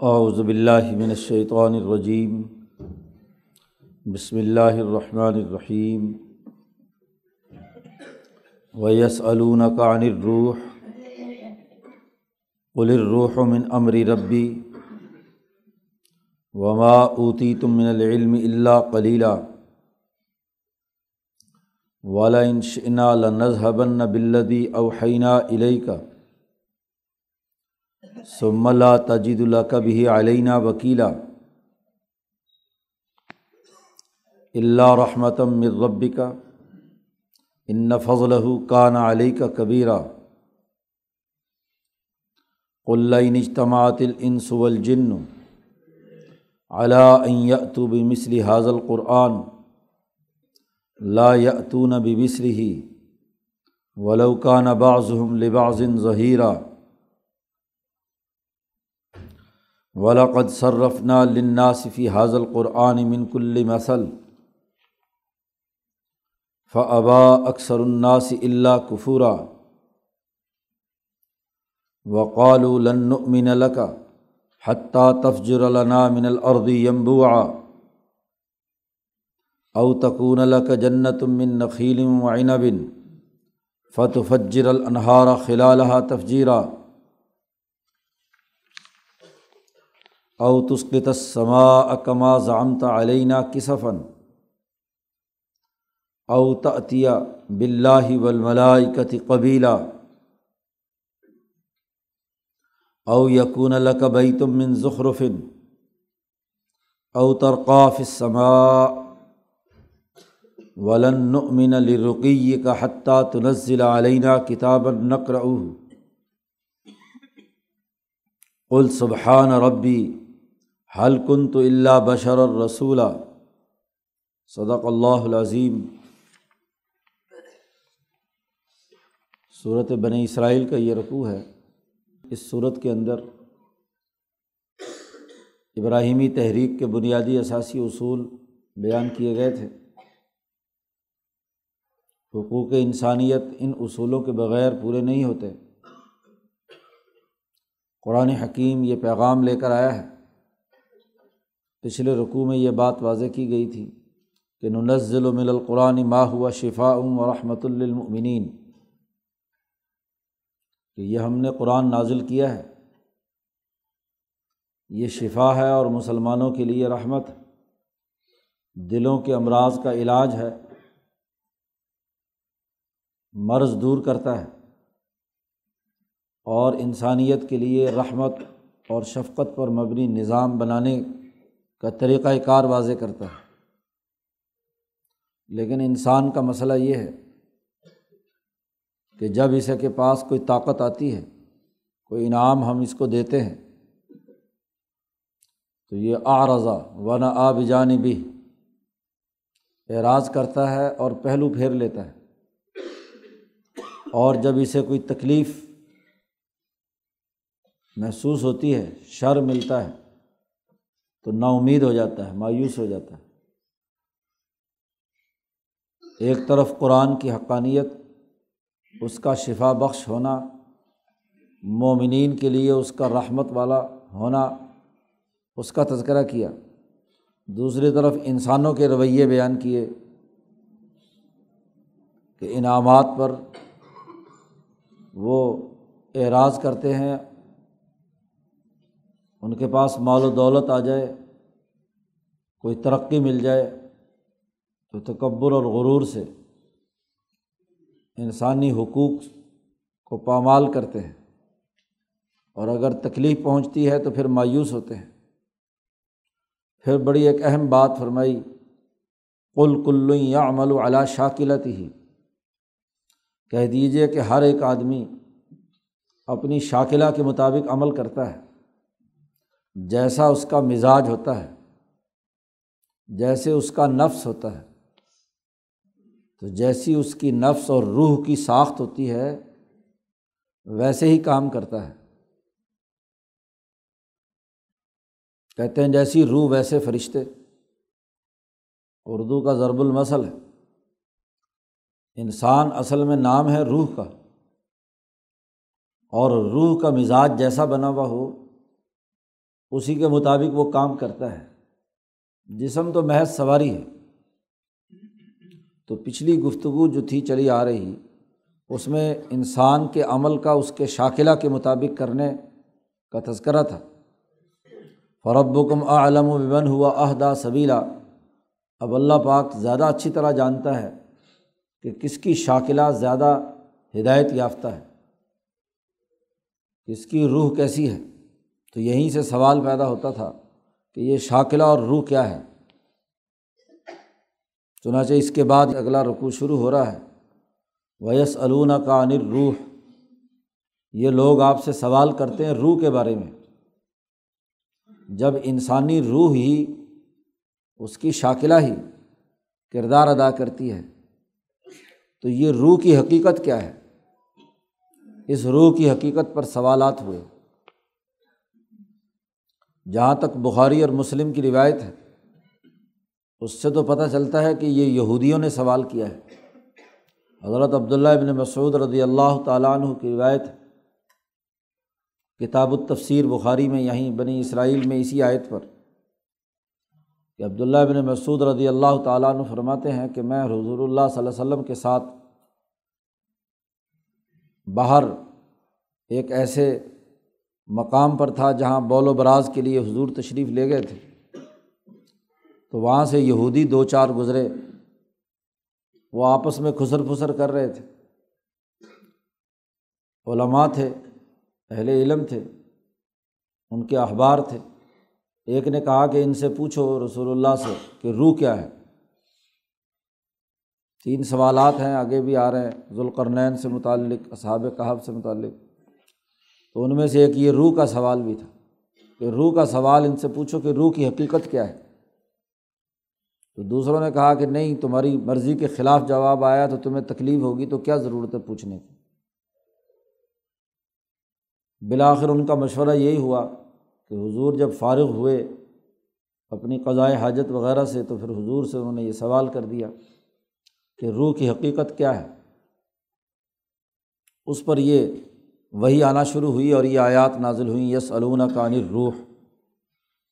اعوذ باللہ من الشیطان الرجیم۔ بسم اللہ الرحمن الرحیم۔ ویسألونک عن الروح۔ قل الروح من امر ربی۔ وما اوتیتم من العلم الا قلیلا۔ ولئن شئنا لنذهبن بالذی اوحینا الیک۔ ثم لا تجد لك به علينا وکیلا اللہ رحمۃ من ربک ان فضلہ کان علیک کبیرہ قل ان اجتماعت الانس والجن على ان يأتوا بمثل هذا القرآن لا يأتون بمثله ولو كان بعضهم لبعض ظهيرا. ولاقد صرفنا للناس في هذا القرآن من كل مثل فأبى الناس إلا كفورا وقالوا لن نؤمن لك تفجر لنا من الأرض ينبوعا أو تكون لك جنة من نخيل وعنب فتفجر الأنهار خلالها تفجيرا او تسقط السماء كما زعمت علينا كسفا او تأتي بالله والملائكة قبيلا او يكون لك بيت من زخرف. او ترقى في السماء. ولن نؤمن لرقيك حتى تنزل علينا كتابا نقرأه قل سبحان ربي حل کن تو اللہ بشر الرسول صدق اللہ العظیم صورت بنی اسرائیل کا یہ رقوع ہے. اس صورت کے اندر ابراہیمی تحریک کے بنیادی اثاثی اصول بیان کیے گئے تھے. حقوق انسانیت ان اصولوں کے بغیر پورے نہیں ہوتے. قرآن حکیم یہ پیغام لے کر آیا ہے. پچھلے رقوع میں یہ بات واضح کی گئی تھی کہ ننزل و مل القرآن ما ہوا شفا ام و رحمۃ للمؤمنین، کہ یہ ہم نے قرآن نازل کیا ہے۔ یہ شفا ہے اور مسلمانوں کے لیے رحمت دلوں کے امراض کا علاج ہے۔ مرض دور کرتا ہے۔ اور انسانیت کے لیے رحمت اور شفقت پر مبنی نظام بنانے کا طریقۂ کار واضح کرتا ہے۔ لیکن انسان کا مسئلہ یہ ہے کہ جب اسے کے پاس کوئی طاقت آتی ہے، کوئی انعام ہم اس کو دیتے ہیں، تو یہ آ رضا و نہ آ بجانی بھی اعراض کرتا ہے اور پہلو پھیر لیتا ہے۔ اور جب اسے کوئی تکلیف محسوس ہوتی ہے، شر ملتا ہے۔ تو نا امید ہو جاتا ہے، مایوس ہو جاتا ہے۔ ایک طرف قرآن کی حقانیت، اس کا شفا بخش ہونا، مومنین کے لیے اس کا رحمت والا ہونا، اس کا تذکرہ کیا۔ دوسری طرف انسانوں کے رویے بیان کیے کہ انعامات پر وہ اعراض کرتے ہیں ان کے پاس مال و دولت آ جائے، کوئی ترقی مل جائے تو تکبر اور غرور سے انسانی حقوق کو پامال کرتے ہیں۔ اور اگر تکلیف پہنچتی ہے تو پھر مایوس ہوتے ہیں۔ پھر بڑی ایک اہم بات فرمائی کل کل یا عمل و علا شاکلت ہی کہہ دیجیے کہ ہر ایک آدمی اپنی شاکلہ کے مطابق عمل کرتا ہے۔ جیسا اس کا مزاج ہوتا ہے، جیسے اس کا نفس ہوتا ہے۔ تو جیسی اس کی نفس اور روح کی ساخت ہوتی ہے، ویسے ہی کام کرتا ہے۔ کہتے ہیں جیسی روح، ویسے فرشتے۔ اردو کا ضرب المسل ہے۔ انسان اصل میں نام ہے روح کا۔ اور روح کا مزاج جیسا بنا ہوا ہو اسی کے مطابق وہ کام کرتا ہے۔ جسم تو محض سواری ہے۔ تو پچھلی گفتگو جو تھی چلی آ رہی، اس میں انسان کے عمل کا اس کے شاکلہ کے مطابق کرنے کا تذکرہ تھا۔ فرب کم عالم و بن ہوا عہدہ صبیلا اب اللہ پاک زیادہ اچھی طرح جانتا ہے کہ کس کی شاکلہ زیادہ ہدایت یافتہ ہے، کس کی روح کیسی ہے۔ تو یہیں سے سوال پیدا ہوتا تھا کہ یہ شاکلہ اور روح کیا ہے؟ چنانچہ اس کے بعد اگلا رقو شروع ہو رہا ہے۔ ویس علون کا انر روح یہ لوگ آپ سے سوال کرتے ہیں روح کے بارے میں۔ جب انسانی روح ہی اس کی شاکلہ ہی کردار ادا کرتی ہے، تو یہ روح کی حقیقت کیا ہے؟ اس روح کی حقیقت پر سوالات ہوئے۔ جہاں تک بخاری اور مسلم کی روایت ہے، اس سے تو پتہ چلتا ہے کہ یہ یہودیوں نے سوال کیا ہے۔ حضرت عبداللہ ابن مسعود رضی اللہ تعالیٰ عنہ کی روایت کتاب التفسیر بخاری میں یہیں بنی اسرائیل میں اسی آیت پر کہ عبداللہ ابن مسعود رضی اللہ تعالیٰ عنہ فرماتے ہیں کہ میں حضور اللہ صلی اللہ علیہ وسلم کے ساتھ باہر ایک ایسے مقام پر تھا جہاں بول و براز کے لیے حضور تشریف لے گئے تھے۔ تو وہاں سے یہودی دو چار گزرے۔ وہ آپس میں خسر پھسر کر رہے تھے۔ علماء تھے، اہل علم تھے، ان کے اخبار تھے۔ ایک نے کہا کہ ان سے پوچھو رسول اللہ سے کہ روح کیا ہے۔ تین سوالات ہیں، آگے بھی آ رہے ہیں۔ ذوالقرنین سے متعلق، اصحاب کہب سے متعلق۔ تو ان میں سے ایک یہ روح کا سوال بھی تھا کہ روح کا سوال ان سے پوچھو کہ روح کی حقیقت کیا ہے۔ تو دوسروں نے کہا کہ نہیں، تمہاری مرضی کے خلاف جواب آیا تو تمہیں تکلیف ہوگی، تو کیا ضرورت ہے پوچھنے کی؟ بالآخر ان کا مشورہ یہی ہوا کہ حضور جب فارغ ہوئے اپنی قضائے حاجت وغیرہ سے، تو پھر حضور سے انہوں نے یہ سوال کر دیا کہ روح کی حقیقت کیا ہے؟ اس پر یہ وہی آنا شروع ہوئی اور یہ آیات نازل ہوئیں یس علون کا انر روح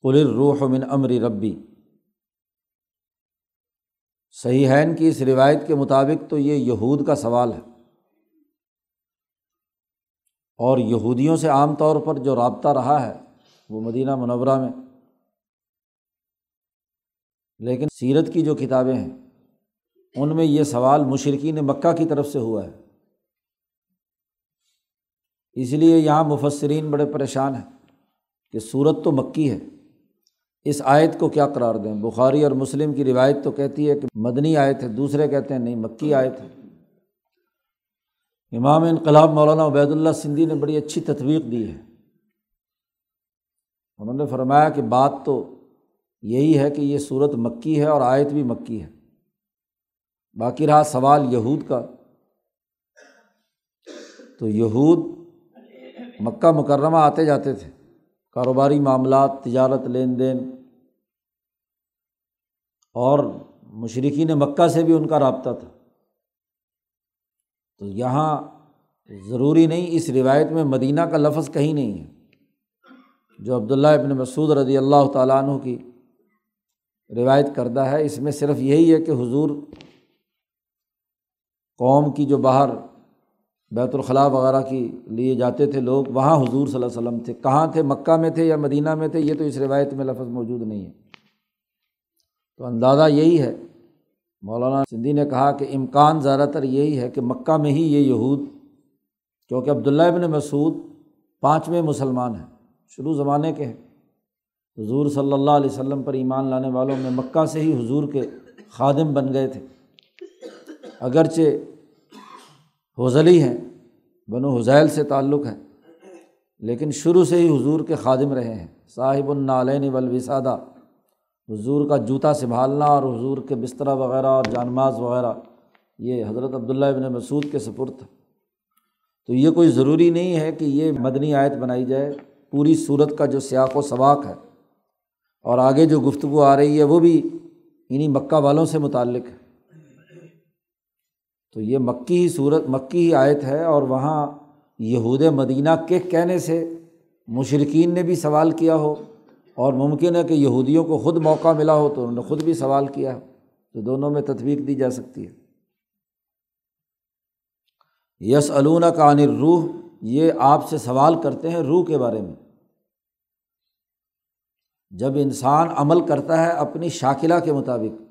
قلر روح من امر ربی۔ صحیح کی اس روایت کے مطابق تو یہ یہود کا سوال ہے۔ اور یہودیوں سے عام طور پر جو رابطہ رہا ہے وہ مدینہ منورہ میں۔ لیکن سیرت کی جو کتابیں ہیں، ان میں یہ سوال مشرقین مکہ کی طرف سے ہوا ہے۔ اس لیے یہاں مفسرین بڑے پریشان ہیں کہ صورت تو مکی ہے۔ اس آیت کو کیا قرار دیں؟ بخاری اور مسلم کی روایت تو کہتی ہے کہ مدنی آیت ہے، دوسرے کہتے ہیں نہیں، مکی آیت ہے۔ امام انقلاب مولانا عبید اللہ سندھی نے بڑی اچھی تطویق دی ہے۔ انہوں نے فرمایا کہ بات تو یہی ہے کہ یہ صورت مکی ہے اور آیت بھی مکی ہے۔ باقی رہا سوال یہود کا۔ تو یہود مکہ مکرمہ آتے جاتے تھے۔ کاروباری معاملات، تجارت، لین دین۔ اور مشرقین مکہ سے بھی ان کا رابطہ تھا۔ تو یہاں ضروری نہیں، اس روایت میں مدینہ کا لفظ کہیں نہیں ہے۔ جو عبداللہ ابن مسعود رضی اللہ تعالیٰ عنہ کی روایت کردہ ہے، اس میں صرف یہی ہے کہ حضور قوم کی جو باہر بیت الخلاء وغیرہ کی لیے جاتے تھے لوگ، وہاں حضور صلی اللہ علیہ وسلم تھے۔ کہاں تھے؟ مکہ میں تھے یا مدینہ میں تھے؟ یہ تو اس روایت میں لفظ موجود نہیں ہے۔ تو اندازہ یہی ہے۔ مولانا سندھی نے کہا کہ امکان زیادہ تر یہی ہے کہ مکہ میں ہی یہ یہود، کیونکہ عبداللہ ابن مسعود پانچویں مسلمان ہیں، شروع زمانے کے ہیں۔ حضور صلی اللہ علیہ وسلم پر ایمان لانے والوں میں مکہ سے ہی حضور کے خادم بن گئے تھے۔ اگرچہ حضلی ہیں بن و حضیل سے تعلق ہے، لیکن شروع سے ہی حضور کے خادم رہے ہیں۔ صاحب النالین ولوسادہ حضور کا جوتا سنبھالنا اور حضور کے بسترا وغیرہ اور جانماز وغیرہ، یہ حضرت عبداللہ ابن مسعود کے سپرد تھا۔ تو یہ کوئی ضروری نہیں ہے کہ یہ مدنی آیت بنائی جائے، پوری صورت کا جو سیاق و سباق ہے اور آگے جو گفتگو آ رہی ہے، وہ بھی انہیں مکہ والوں سے متعلق ہے۔ تو یہ مکی ہی صورت، مکی ہی آیت ہے اور وہاں یہود مدینہ کے کہنے سے مشرقین نے بھی سوال کیا ہو اور ممکن ہے کہ یہودیوں کو خود موقع ملا ہو تو انہوں نے خود بھی سوال کیا تو دونوں میں تطویق دی جا سکتی ہے۔ یس علون کا عنر روح یہ آپ سے سوال کرتے ہیں روح کے بارے میں۔ جب انسان عمل کرتا ہے اپنی شاکلہ کے مطابق،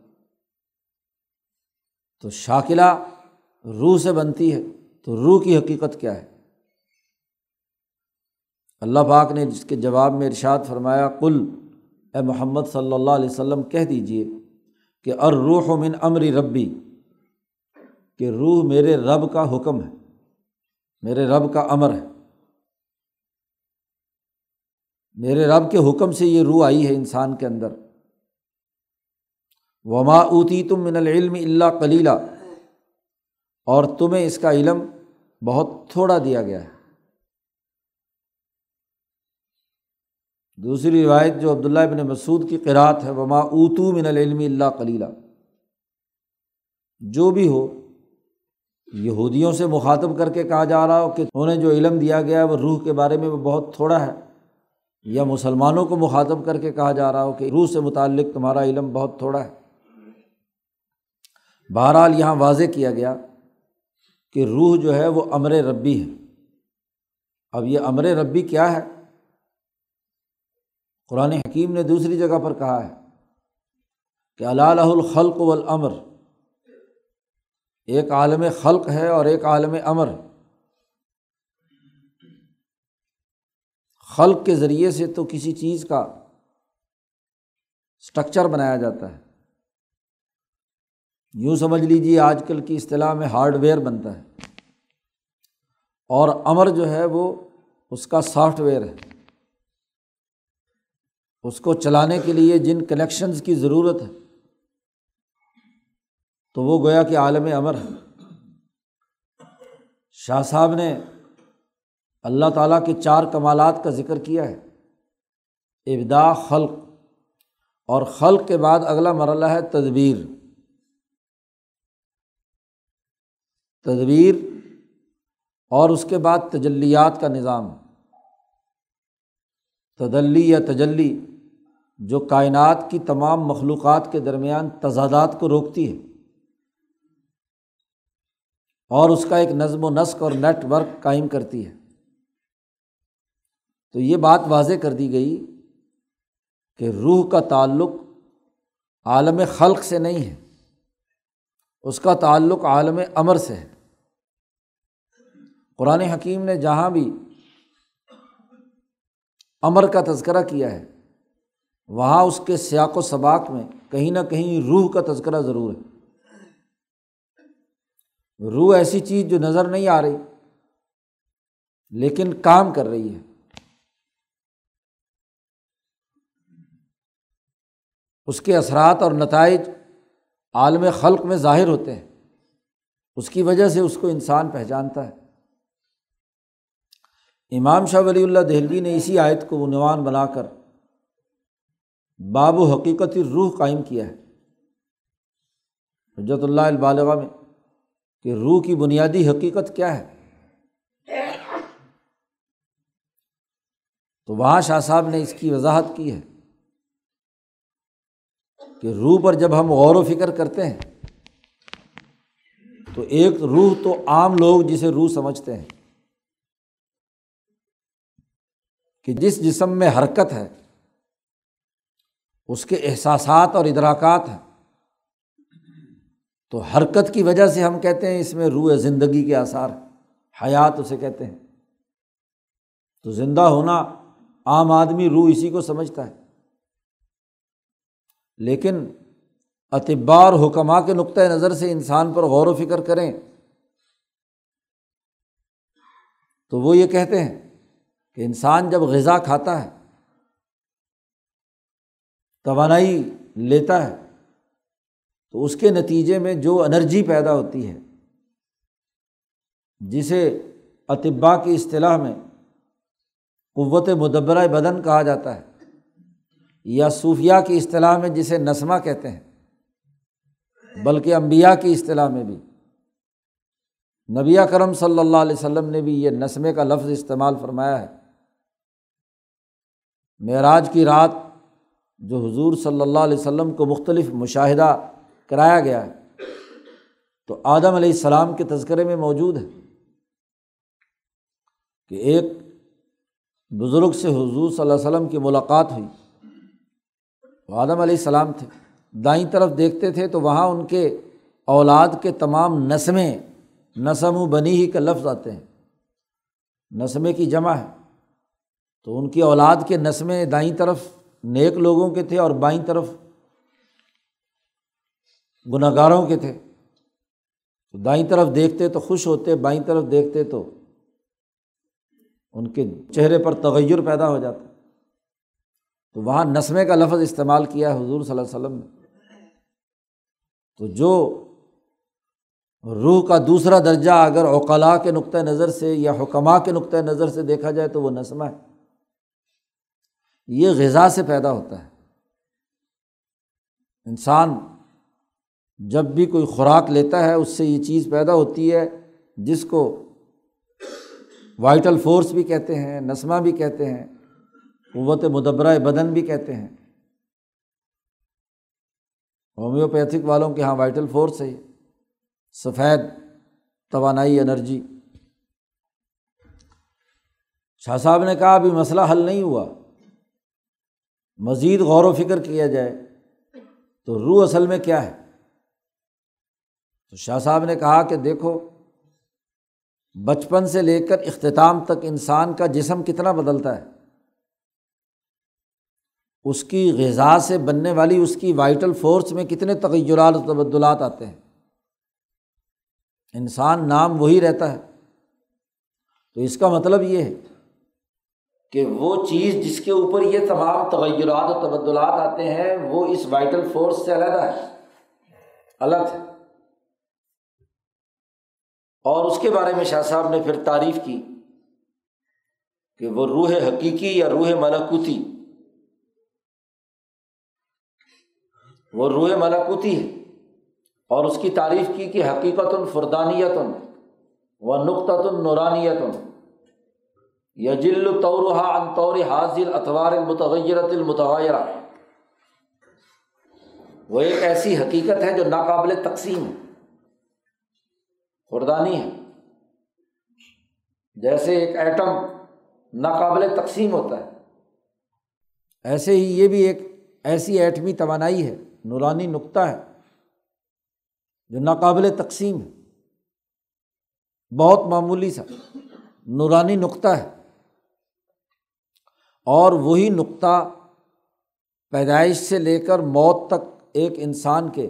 تو شاکلہ روح سے بنتی ہے، تو روح کی حقیقت کیا ہے؟ اللہ پاک نے جس کے جواب میں ارشاد فرمایا کل اے محمد صلی اللہ علیہ وسلم، کہہ دیجیے کہ ار روح و من امری ربی، کہ روح میرے رب کا حکم ہے، میرے رب کا امر ہے۔ میرے رب کے حکم سے یہ روح آئی ہے انسان کے اندر۔ وما اوتی تم من العلم اللہ کلیلہ اور تمہیں اس کا علم بہت تھوڑا دیا گیا ہے۔ دوسری روایت جو عبداللہ ابن مسعود کی قرأت ہے، وما اوتو من العلم اللہ کلیلہ جو بھی ہو، یہودیوں سے مخاطب کر کے کہا جا رہا ہو کہ انہیں جو علم دیا گیا ہے، وہ روح کے بارے میں وہ بہت تھوڑا ہے، یا مسلمانوں کو مخاطب کر کے کہا جا رہا ہو کہ روح سے متعلق تمہارا علم بہت تھوڑا ہے۔ بہرحال یہاں واضح کیا گیا کہ روح جو ہے وہ امر ربی ہے۔ اب یہ امر ربی کیا ہے؟ قرآن حکیم نے دوسری جگہ پر کہا ہے کہ اللہ الخلق والامر۔ ایک عالم خلق ہے اور ایک عالم امر۔ خلق کے ذریعے سے تو کسی چیز کا اسٹرکچر بنایا جاتا ہے۔ یوں سمجھ لیجیے آج کل کی اصطلاح میں ہارڈ ویئر بنتا ہے۔ اور امر جو ہے وہ اس کا سافٹ ویئر ہے۔ اس کو چلانے کے لیے جن کنیکشنز کی ضرورت ہے، تو وہ گویا کہ عالم امر ہے۔ شاہ صاحب نے اللہ تعالیٰ کے چار کمالات کا ذکر کیا ہے۔ ابدا خلق، اور خلق کے بعد اگلا مرحلہ ہے تدبیر۔ تدبیر اور اس کے بعد تجلیات کا نظام۔ تدلی یا تجلی جو کائنات کی تمام مخلوقات کے درمیان تضادات کو روکتی ہے۔ اور اس کا ایک نظم و نسق اور نیٹ ورک قائم کرتی ہے۔ تو یہ بات واضح کر دی گئی کہ روح کا تعلق عالم خلق سے نہیں ہے، اس کا تعلق عالم امر سے ہے۔ قرآن حکیم نے جہاں بھی امر کا تذکرہ کیا ہے، وہاں اس کے سیاق و سباق میں کہیں نہ کہیں روح کا تذکرہ ضرور ہے۔ روح ایسی چیز جو نظر نہیں آ رہی، لیکن کام کر رہی ہے۔ اس کے اثرات اور نتائج عالم خلق میں ظاہر ہوتے ہیں۔ اس کی وجہ سے اس کو انسان پہچانتا ہے۔ امام شاہ ولی اللہ دہلوی نے اسی آیت کو عنوان بنا کر باب و حقیقت روح قائم کیا ہے۔ حجرت اللہ البالغ میں کہ روح کی بنیادی حقیقت کیا ہے۔ تو وہاں شاہ صاحب نے اس کی وضاحت کی ہے کہ روح پر جب ہم غور و فکر کرتے ہیں تو ایک روح تو عام لوگ جسے روح سمجھتے ہیں۔ کہ جس جسم میں حرکت ہے، اس کے احساسات اور ادراکات ہیں۔ تو حرکت کی وجہ سے ہم کہتے ہیں اس میں روح زندگی کے آثار حیات اسے کہتے ہیں۔ تو زندہ ہونا عام آدمی روح اسی کو سمجھتا ہے۔ لیکن اطبار حکمہ کے نقطۂ نظر سے انسان پر غور و فکر کریں، تو وہ یہ کہتے ہیں کہ انسان جب غذا کھاتا ہے، توانائی لیتا ہے، تو اس کے نتیجے میں جو انرجی پیدا ہوتی ہے، جسے اطبا کی اصطلاح میں قوت مدبرۂ بدن کہا جاتا ہے، یا صوفیہ کی اصطلاح میں جسے نسمہ کہتے ہیں، بلکہ امبیا کی اصطلاح میں بھی۔ نبی کرم صلی اللہ علیہ وسلم نے بھی یہ نسمے کا لفظ استعمال فرمایا ہے۔ معراج کی رات جو حضور صلی اللہ علیہ وسلم کو مختلف مشاہدہ کرایا گیا ہے، تو آدم علیہ السلام کے تذکرے میں موجود ہے کہ ایک بزرگ سے حضور صلی اللہ علیہ وسلم کی ملاقات ہوئی۔ وہ آدم علیہ السلام تھے۔ دائیں طرف دیکھتے تھے تو وہاں ان کے اولاد کے تمام نسمیں نسم و بنی ہی کا لفظ آتے ہیں۔ نسمے کی جمع ہے۔ تو ان کی اولاد کے نسمیں دائیں طرف نیک لوگوں کے تھے اور بائیں طرف گناہ گاروں کے تھے۔ تو دائیں طرف دیکھتے تو خوش ہوتے، بائیں طرف دیکھتے تو ان کے چہرے پر تغیر پیدا ہو جاتا۔ تو وہاں نسمے کا لفظ استعمال کیا ہے حضور صلی اللہ علیہ وسلم نے۔ تو جو روح کا دوسرا درجہ اگر اوقلاء کے نقطۂ نظر سے یا حکمہ کے نقطۂ نظر سے دیکھا جائے تو وہ نسمہ ہے۔ یہ غذا سے پیدا ہوتا ہے۔ انسان جب بھی کوئی خوراک لیتا ہے، اس سے یہ چیز پیدا ہوتی ہے جس کو وائٹل فورس بھی کہتے ہیں، نسمہ بھی کہتے ہیں، قوت مدبرہ بدن بھی کہتے ہیں۔ ہومیوپیتھک والوں کے یہاں وائٹل فورس ہے سفید، توانائی انرجی۔ شاہ صاحب نے کہا، ابھی مسئلہ حل نہیں ہوا۔ مزید غور و فکر کیا جائے تو روح اصل میں کیا ہے؟ تو شاہ صاحب نے کہا کہ دیکھو، بچپن سے لے کر اختتام تک انسان کا جسم کتنا بدلتا ہے۔ اس کی غذا سے بننے والی اس کی وائٹل فورس میں کتنے تغیرات و تبدلات آتے ہیں۔ انسان نام وہی رہتا ہے۔ تو اس کا مطلب یہ ہے کہ وہ چیز جس کے اوپر یہ تمام تغیرات و تبدلات آتے ہیں، وہ اس وائٹل فورس سے علیحدہ ہے۔ الگ ہے۔ اور اس کے بارے میں شاہ صاحب نے پھر تعریف کی کہ وہ روح حقیقی یا روح ملاکوتی وہ روح ملاکوتی ہے۔ اور اس کی تعریف کی کہ حقیقت الفردانیت و نقطۃ النورانیت یجل طورحا ان طور حاضر اطوار المتغیرت المتغیرہ وہ ایک ایسی حقیقت ہے جو ناقابل تقسیم خوردانی ہے۔ جیسے ایک ایٹم ناقابل تقسیم ہوتا ہے۔ ایسے ہی یہ بھی ایک ایسی ایٹمی توانائی ہے، نورانی نقطہ ہے، جو ناقابل تقسیم ہے۔ بہت معمولی سا، نورانی نقطہ ہے۔ اور وہی نقطہ پیدائش سے لے کر موت تک ایک انسان کے،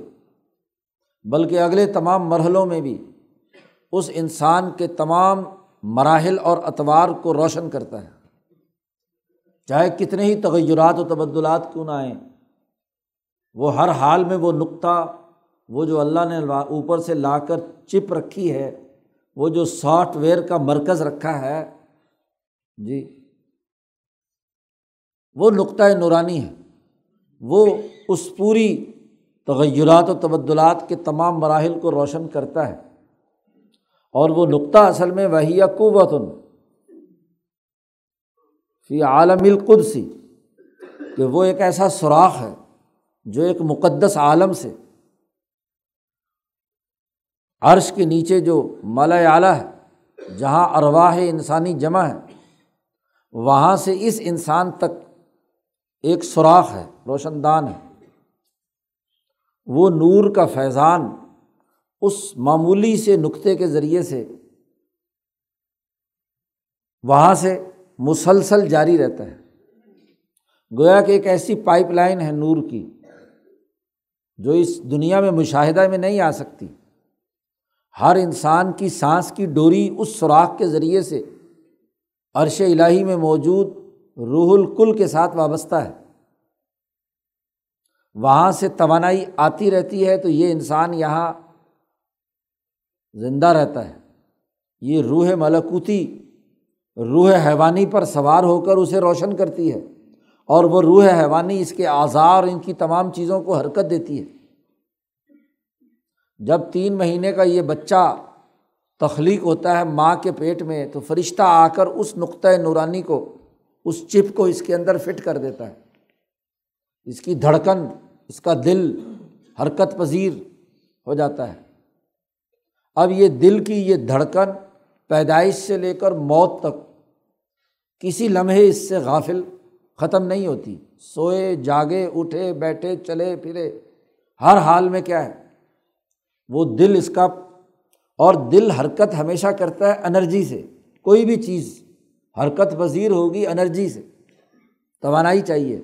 بلکہ اگلے تمام مرحلوں میں بھی اس انسان کے تمام مراحل اور اطوار کو روشن کرتا ہے۔ چاہے کتنے ہی تغیرات و تبدلات کیوں نہ آئیں، وہ ہر حال میں وہ نقطہ، وہ جو اللہ نے اوپر سے لا کر چپ رکھی ہے، وہ جو سافٹ ویئر کا مرکز رکھا ہے۔ جی۔ وہ نقطۂ نورانی ہے وہ اس پوری تغیرات و تبدلات کے تمام مراحل کو روشن کرتا ہے۔ اور وہ نقطہ اصل میں وہی قوت فی عالم القدسی۔ کہ وہ ایک ایسا سوراخ ہے جو ایک مقدس عالم سے عرش کے نیچے جو مالا اعلیٰ ہے، جہاں ارواہ انسانی جمع ہے وہاں سے اس انسان تک ایک سوراخ ہے، روشن دان ہے۔ وہ نور کا فیضان اس معمولی سے نقطے کے ذریعے سے وہاں سے مسلسل جاری رہتا ہے۔ گویا کہ ایک ایسی پائپ لائن ہے نور کی، جو اس دنیا میں مشاہدہ میں نہیں آ سکتی۔ ہر انسان کی سانس کی ڈوری اس سوراخ کے ذریعے سے عرش الٰہی میں موجود روح الکل کے ساتھ وابستہ ہے۔ وہاں سے توانائی آتی رہتی ہے تو یہ انسان یہاں زندہ رہتا ہے۔ یہ روح ملکوتی، روح حیوانی پر سوار ہو کر اسے روشن کرتی ہے اور وہ روح حیوانی اس کے آزار، ان کی تمام چیزوں کو حرکت دیتی ہے۔ جب تین مہینے کا یہ بچہ تخلیق ہوتا ہے ماں کے پیٹ میں تو فرشتہ آ کر اس نقطۂ نورانی کو اس چپ کو اس کے اندر فٹ کر دیتا ہے۔ اس کی دھڑکن، اس کا دل حرکت پذیر ہو جاتا ہے۔ اب یہ دل کی یہ دھڑکن پیدائش سے لے کر موت تک، کسی لمحے اس سے غافل ختم نہیں ہوتی۔ سوئے، جاگے، اٹھے، بیٹھے، چلے، پھرے۔ ہر حال میں کیا ہے؟ وہ دل اس کا اور دل حرکت ہمیشہ کرتا ہے انرجی سے۔ کوئی بھی چیز حرکت پذیر ہوگی انرجی سے۔ توانائی چاہیے۔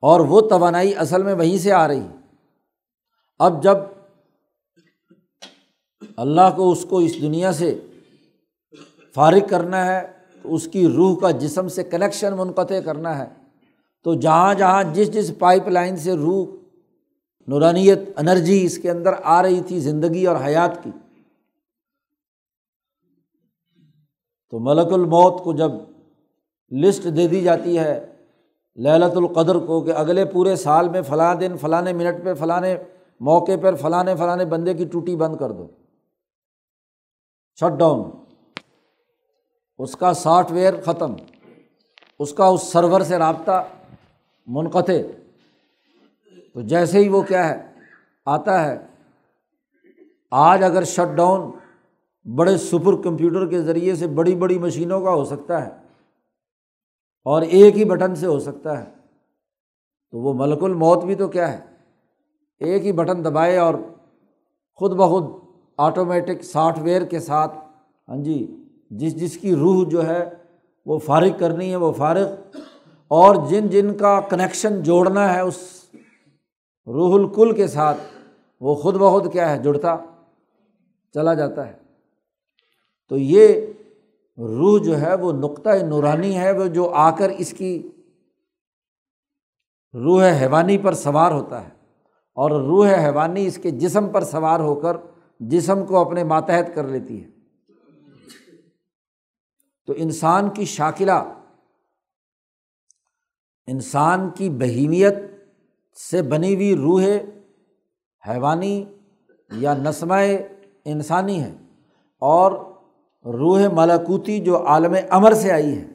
اور وہ توانائی اصل میں وہیں سے آ رہی۔ اب جب اللہ کو اس کو اس دنیا سے فارغ کرنا ہے، تو اس کی روح کا جسم سے کنیکشن منقطع کرنا ہے۔ تو جہاں جہاں جس جس پائپ لائن سے روح، نورانیت، انرجی اس کے اندر آ رہی تھی زندگی اور حیات کی تو ملک الموت کو جب لسٹ دے دی جاتی ہے للت القدر کو کہ اگلے پورے سال میں فلاں دن، فلاں منٹ پہ، فلاں موقع پر فلاں فلاں بندے کی ٹوٹی بند کر دو۔ Shut down. اس کا سافٹ ویئر ختم۔ اس کا اس سرور سے رابطہ منقطع۔ تو جیسے ہی وہ کیا ہے؟ آتا ہے۔ آج اگر شٹ ڈاؤن بڑے سپر کمپیوٹر کے ذریعے سے بڑی بڑی مشینوں کا ہو سکتا ہے اور ایک ہی بٹن سے ہو سکتا ہے۔ تو وہ ملک الموت بھی تو کیا ہے؟ ایک ہی بٹن دبائے اور خود بخود آٹومیٹک سافٹ ویئر کے ساتھ ہاں جی جس جس کی روح جو ہے وہ فارغ کرنی ہے، وہ فارغ۔ اور جن جن کا کنیکشن جوڑنا ہے اس روح الکل کے ساتھ، وہ خود بخود کیا ہے؟ جڑتا، چلا جاتا ہے۔ تو یہ روح جو ہے وہ نقطۂ نورانی ہے، وہ جو آ کر اس کی روح حیوانی پر سوار ہوتا ہے۔ اور روح حیوانی اس کے جسم پر سوار ہو کر جسم کو اپنے ماتحت کر لیتی ہے۔ تو انسان کی شاکلہ، انسان کی بہیمیت سے بنی ہوئی روح حیوانی یا نسمۂ انسانی ہے۔ اور روح ملاکوتی جو عالم امر سے آئی ہے،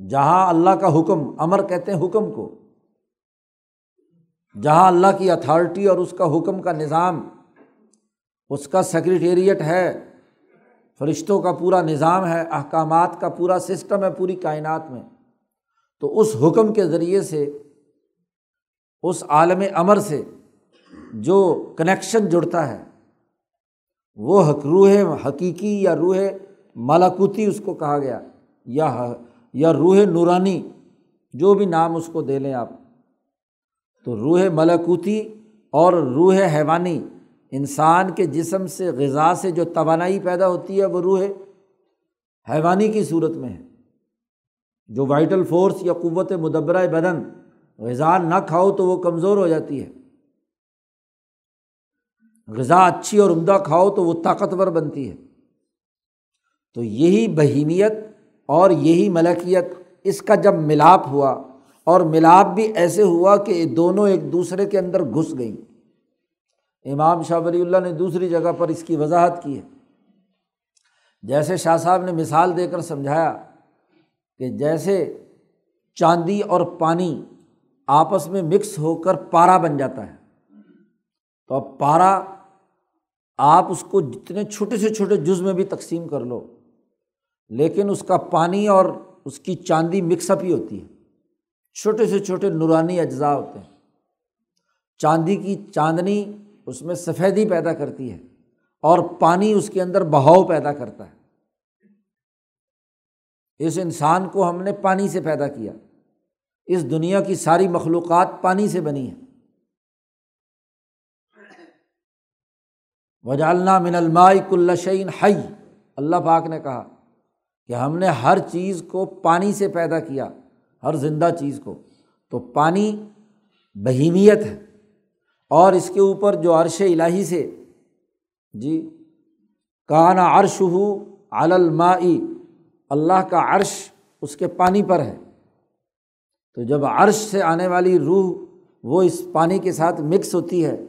جہاں اللہ کا حکم، امر کہتے ہیں حکم کو، جہاں اللہ کی اتھارٹی اور اس کا حکم کا نظام، اس کا سیکریٹریٹ ہے، فرشتوں کا پورا نظام ہے، احکامات کا پورا سسٹم ہے پوری کائنات میں، تو اس حکم کے ذریعے سے، اس عالم امر سے جو کنیکشن جڑتا ہے وہ حق روح حقیقی یا روح مالاکوتی اس کو کہا گیا، یا یا روح نورانی، جو بھی نام اس کو دے لیں آپ۔ تو روح ملاکوتی اور روح حیوانی، انسان کے جسم سے، غذا سے جو توانائی پیدا ہوتی ہے، وہ روح حیوانی کی صورت میں ہے۔ جو وائٹل فورس یا قوت مدبرۂ بدن، غذا نہ کھاؤ تو وہ کمزور ہو جاتی ہے۔ غذا اچھی اور عمدہ کھاؤ تو وہ طاقتور بنتی ہے۔ تو یہی بہیمیت اور یہی ملکیت، اس کا جب ملاپ ہوا اور ملاپ بھی ایسے ہوا کہ دونوں ایک دوسرے کے اندر گھس گئیں۔ امام شاہ ولی اللہ نے دوسری جگہ پر اس کی وضاحت کی ہے۔ جیسے شاہ صاحب نے مثال دے کر سمجھایا کہ جیسے چاندی اور پانی آپس میں مکس ہو کر پارا بن جاتا ہے، تو اب پارا آپ اس کو جتنے چھوٹے سے چھوٹے جز میں بھی تقسیم کر لو، لیکن اس کا پانی اور اس کی چاندی مکس اپ ہی ہوتی ہے۔ چھوٹے سے چھوٹے نورانی اجزاء ہوتے ہیں۔ چاندی کی چاندنی اس میں سفیدی پیدا کرتی ہے اور پانی اس کے اندر بہاؤ پیدا کرتا ہے۔ اس انسان کو ہم نے پانی سے پیدا کیا۔ اس دنیا کی ساری مخلوقات پانی سے بنی ہیں۔ وجالنا من المائی کل شعین حی اللہ پاک نے کہا کہ ہم نے ہر چیز کو پانی سے پیدا کیا، ہر زندہ چیز کو۔ تو پانی بہیمیت ہے اور اس کے اوپر جو عرش الہی سے جی کانا عرش ہو علمائی اللہ کا عرش اس کے پانی پر ہے۔ تو جب عرش سے آنے والی روح وہ اس پانی کے ساتھ مکس ہوتی ہے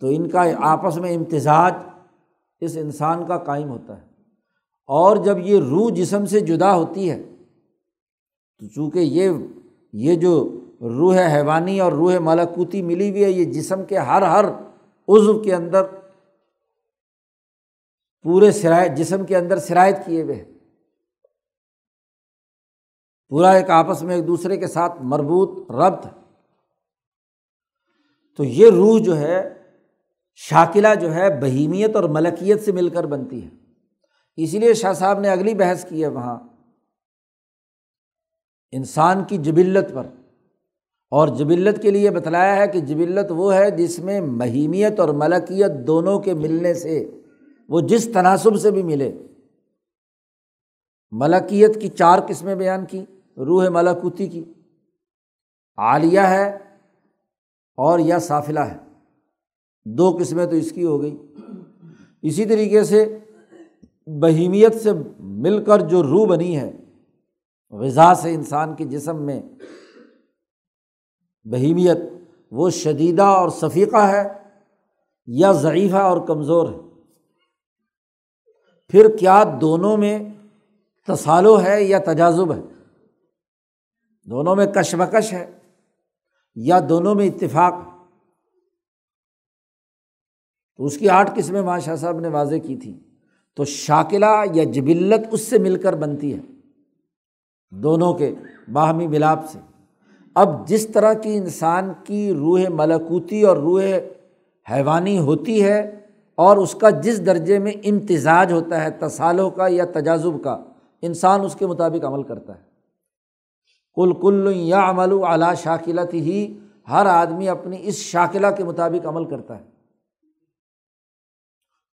تو ان کا آپس میں امتزاج اس انسان کا قائم ہوتا ہے۔ اور جب یہ روح جسم سے جدا ہوتی ہے، تو چونکہ یہ یہ جو روح حیوانی اور روح ملاکوتی ملی ہوئی ہے، یہ جسم کے ہر ہر عضو کے اندر، پورے سرایت جسم کے اندر سرایت کیے ہوئے پورا ایک آپس میں ایک دوسرے کے ساتھ مربوط، ربط۔ تو یہ روح جو ہے شاکلہ جو ہے بہیمیت اور ملکیت سے مل کر بنتی ہے۔ اسی لیے شاہ صاحب نے اگلی بحث کی ہے وہاں۔ انسان کی جبلت پر۔ اور جبلت کے لیے بتلایا ہے کہ جبلت وہ ہے جس میں مہیمیت اور ملکیت دونوں کے ملنے سے، وہ جس تناسب سے بھی ملے۔ ملکیت کی چار قسمیں بیان کی، روح ملاکوتی کی۔ عالیہ ہے اور یا صافلہ ہے۔ دو قسمیں تو اس کی ہو گئی۔ اسی طریقے سے بہیمیت سے مل کر جو روح بنی ہے، غذا سے انسان کے جسم میں بہیمیت، وہ شدیدہ اور صفیقہ ہے یا ضعیفہ اور کمزور ہے۔ پھر کیا دونوں میں تصالو ہے یا تجازب ہے؟ دونوں میں کشمکش ہے یا دونوں میں اتفاق ہے؟ تو اس کی آٹھ قسمیں وہاں شاہ صاحب نے واضح کی تھی تو شاکلہ یا جبلت اس سے مل کر بنتی ہے، دونوں کے باہمی ملاپ سے۔ اب جس طرح کی انسان کی روح ملکوتی اور روح حیوانی ہوتی ہے اور اس کا جس درجے میں امتزاج ہوتا ہے تصالوں کا یا تجازب کا، انسان اس کے مطابق عمل کرتا ہے۔ کل کل یا عمل اعلیٰ شاکلت ہی ہر آدمی اپنی اس شاکلہ کے مطابق عمل کرتا ہے۔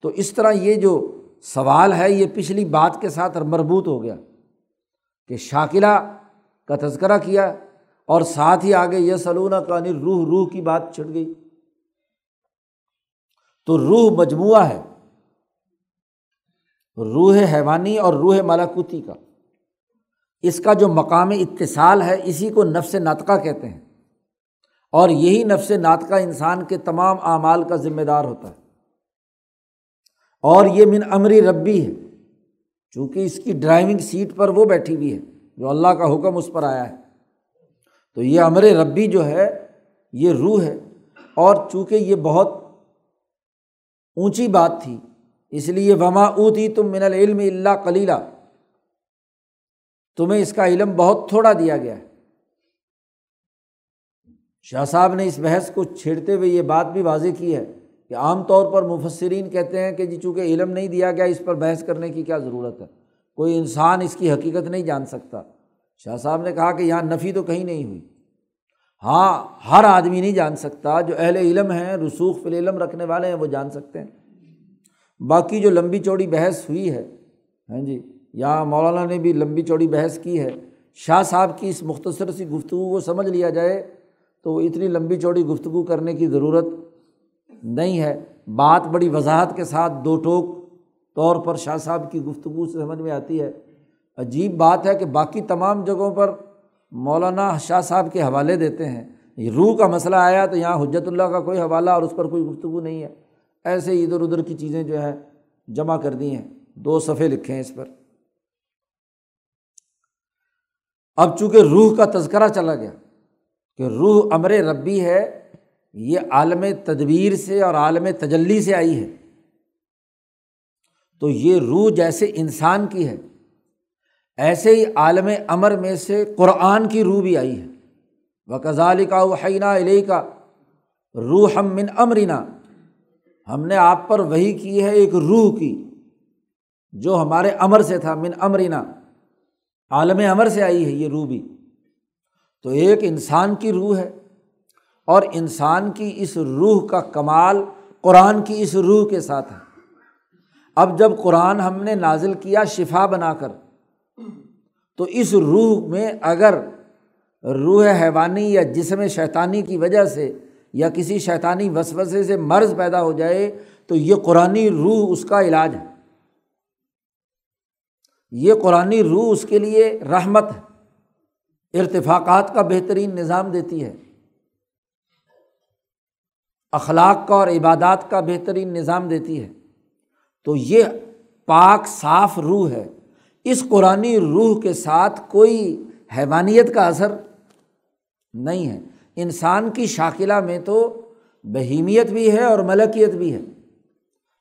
تو اس طرح یہ جو سوال ہے، یہ پچھلی بات کے ساتھ مربوط ہو گیا کہ شاکلہ کا تذکرہ کیا اور ساتھ ہی آگے یہ سلونہ کہانی روح روح کی بات چھٹ گئی۔ تو روح مجموعہ ہے، روح حیوانی اور روح ملاکوتی کا۔ اس کا جو مقام اتصال ہے، اسی کو نفس ناطقہ کہتے ہیں۔ اور یہی نفس ناطقہ انسان کے تمام اعمال کا ذمہ دار ہوتا ہے۔ اور یہ من امری ربی ہے، چونکہ اس کی ڈرائیونگ سیٹ پر وہ بیٹھی ہوئی ہے، جو اللہ کا حکم اس پر آیا ہے۔ تو یہ امر ربی جو ہے، یہ روح ہے۔ اور چونکہ یہ بہت اونچی بات تھی، اس لیے وما اوتی تم من العلم اللہ کلیلہ تمہیں اس کا علم بہت تھوڑا دیا گیا ہے۔ شاہ صاحب نے اس بحث کو چھیڑتے ہوئے یہ بات بھی واضح کی ہے۔ کہ عام طور پر مفسرین کہتے ہیں کہ جی چونکہ علم نہیں دیا گیا، اس پر بحث کرنے کی کیا ضرورت ہے؟ کوئی انسان اس کی حقیقت نہیں جان سکتا۔ شاہ صاحب نے کہا کہ یہاں نفی تو کہیں نہیں ہوئی۔ ہاں ہر آدمی نہیں جان سکتا، جو اہل علم ہیں، رسوخ فی العلم رکھنے والے ہیں، وہ جان سکتے ہیں۔ باقی جو لمبی چوڑی بحث ہوئی ہے ہاں جی یہاں مولانا نے بھی لمبی چوڑی بحث کی ہے۔ شاہ صاحب کی اس مختصر سی گفتگو کو سمجھ لیا جائے تو اتنی لمبی چوڑی گفتگو کرنے کی ضرورت نہیں ہے۔ بات بڑی وضاحت کے ساتھ دو ٹوک طور پر شاہ صاحب کی گفتگو سے سمجھ میں آتی ہے۔ عجیب بات ہے کہ باقی تمام جگہوں پر مولانا شاہ صاحب کے حوالے دیتے ہیں۔ روح کا مسئلہ آیا تو یہاں حجرت اللہ کا کوئی حوالہ اور اس پر کوئی گفتگو نہیں ہے۔ ایسے ادھر ادھر کی چیزیں جو ہے جمع کر دی ہیں۔ دو صفحے لکھے ہیں اس پر۔ اب چونکہ روح کا تذکرہ چلا گیا کہ روح امر ربی ہے یہ عالم تدبیر سے اور عالم تجلی سے آئی ہے۔ تو یہ روح جیسے انسان کی ہے، ایسے ہی عالم امر میں سے قرآن کی روح بھی آئی ہے۔ وہ کزال کا وحینہ علیہ کا روح ہم من امرینا ہم نے آپ پر وہی کی ہے ایک روح کی، جو ہمارے امر سے تھا، من امرینا عالم امر سے آئی ہے یہ روح بھی۔ تو ایک انسان کی روح ہے۔ اور انسان کی اس روح کا کمال قرآن کی اس روح کے ساتھ ہے۔ اب جب قرآن ہم نے نازل کیا شفا بنا کر، تو اس روح میں اگر روح حیوانی یا جسم شیطانی کی وجہ سے یا کسی شیطانی وسوسے سے مرض پیدا ہو جائے، تو یہ قرآن روح اس کا علاج ہے۔ یہ قرآن روح اس کے لیے رحمت ہے، ارتفاقات کا بہترین نظام دیتی ہے۔ اخلاق کا اور عبادات کا بہترین نظام دیتی ہے۔ تو یہ پاک صاف روح ہے۔ اس قرآن روح کے ساتھ کوئی حیوانیت کا اثر نہیں ہے۔ انسان کی شاکلہ میں تو بہیمیت بھی ہے اور ملکیت بھی ہے۔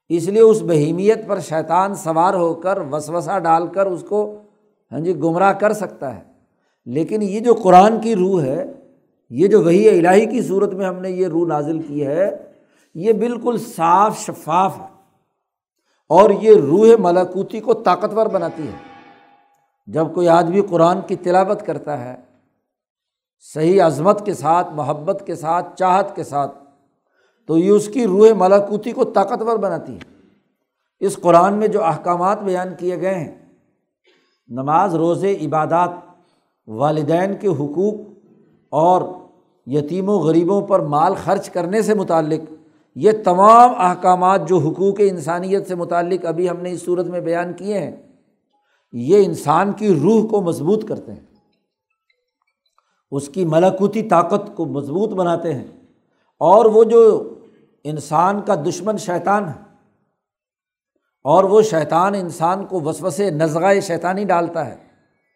اس لیے اس بہیمیت پر شیطان سوار ہو کر وسوسہ ڈال کر اس کو ہاں جی گمراہ کر سکتا ہے۔ لیکن یہ جو قرآن کی روح ہے یہ جو وہی الہی کی صورت میں ہم نے یہ روح نازل کی ہے، یہ بالکل صاف شفاف ہے۔ اور یہ روح ملاکوتی کو طاقتور بناتی ہے۔ جب کوئی آدمی قرآن کی تلاوت کرتا ہے، صحیح عظمت کے ساتھ، محبت کے ساتھ، چاہت کے ساتھ، تو یہ اس کی روح ملاکوتی کو طاقتور بناتی ہے۔ اس قرآن میں جو احکامات بیان کیے گئے ہیں، نماز، روزے، عبادات، والدین کے حقوق اور یتیم و غریبوں پر مال خرچ کرنے سے متعلق، یہ تمام احکامات جو حقوق انسانیت سے متعلق ابھی ہم نے اس صورت میں بیان کیے ہیں، یہ انسان کی روح کو مضبوط کرتے ہیں۔ اس کی ملاکوتی طاقت کو مضبوط بناتے ہیں۔ اور وہ جو انسان کا دشمن شیطان ہے، اور وہ شیطان انسان کو وسوس نزغۂ شیطانی ڈالتا ہے۔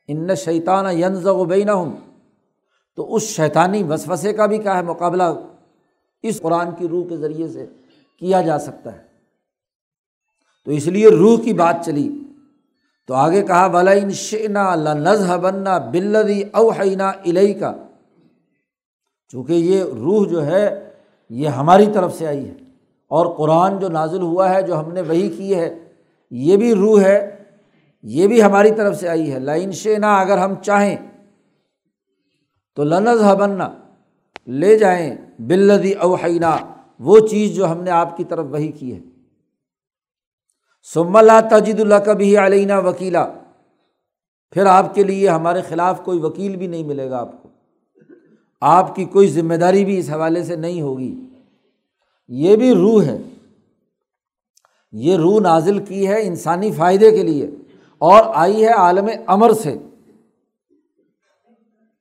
ان شیطان ینز و بین ہوں تو اس شیطانی وسوسے کا بھی کیا ہے مقابلہ اس قرآن کی روح کے ذریعے سے کیا جا سکتا ہے؟ تو اس لیے روح کی بات چلی۔ تو آگے کہا بلا ان شنا نظ بننا بلدی اوہینا الہی کا چونکہ یہ روح جو ہے، یہ ہماری طرف سے آئی ہے۔ اور قرآن جو نازل ہوا ہے، جو ہم نے وہی کی ہے، یہ بھی روح ہے، یہ بھی ہماری طرف سے آئی ہے۔ لائن شینا اگر ہم چاہیں۔ تو لنز بننا لے جائیں بلدی اوہینا وہ چیز جو ہم نے آپ کی طرف وہی کی ہے۔ سم اللہ تجد اللہ کبھی علینہ وکیلا، پھر آپ کے لیے ہمارے خلاف کوئی وکیل بھی نہیں ملے گا آپ کو۔ آپ کی کوئی ذمہ داری بھی اس حوالے سے نہیں ہوگی۔ یہ بھی روح ہے۔ یہ روح نازل کی ہے انسانی فائدے کے لیے اور آئی ہے عالم امر سے۔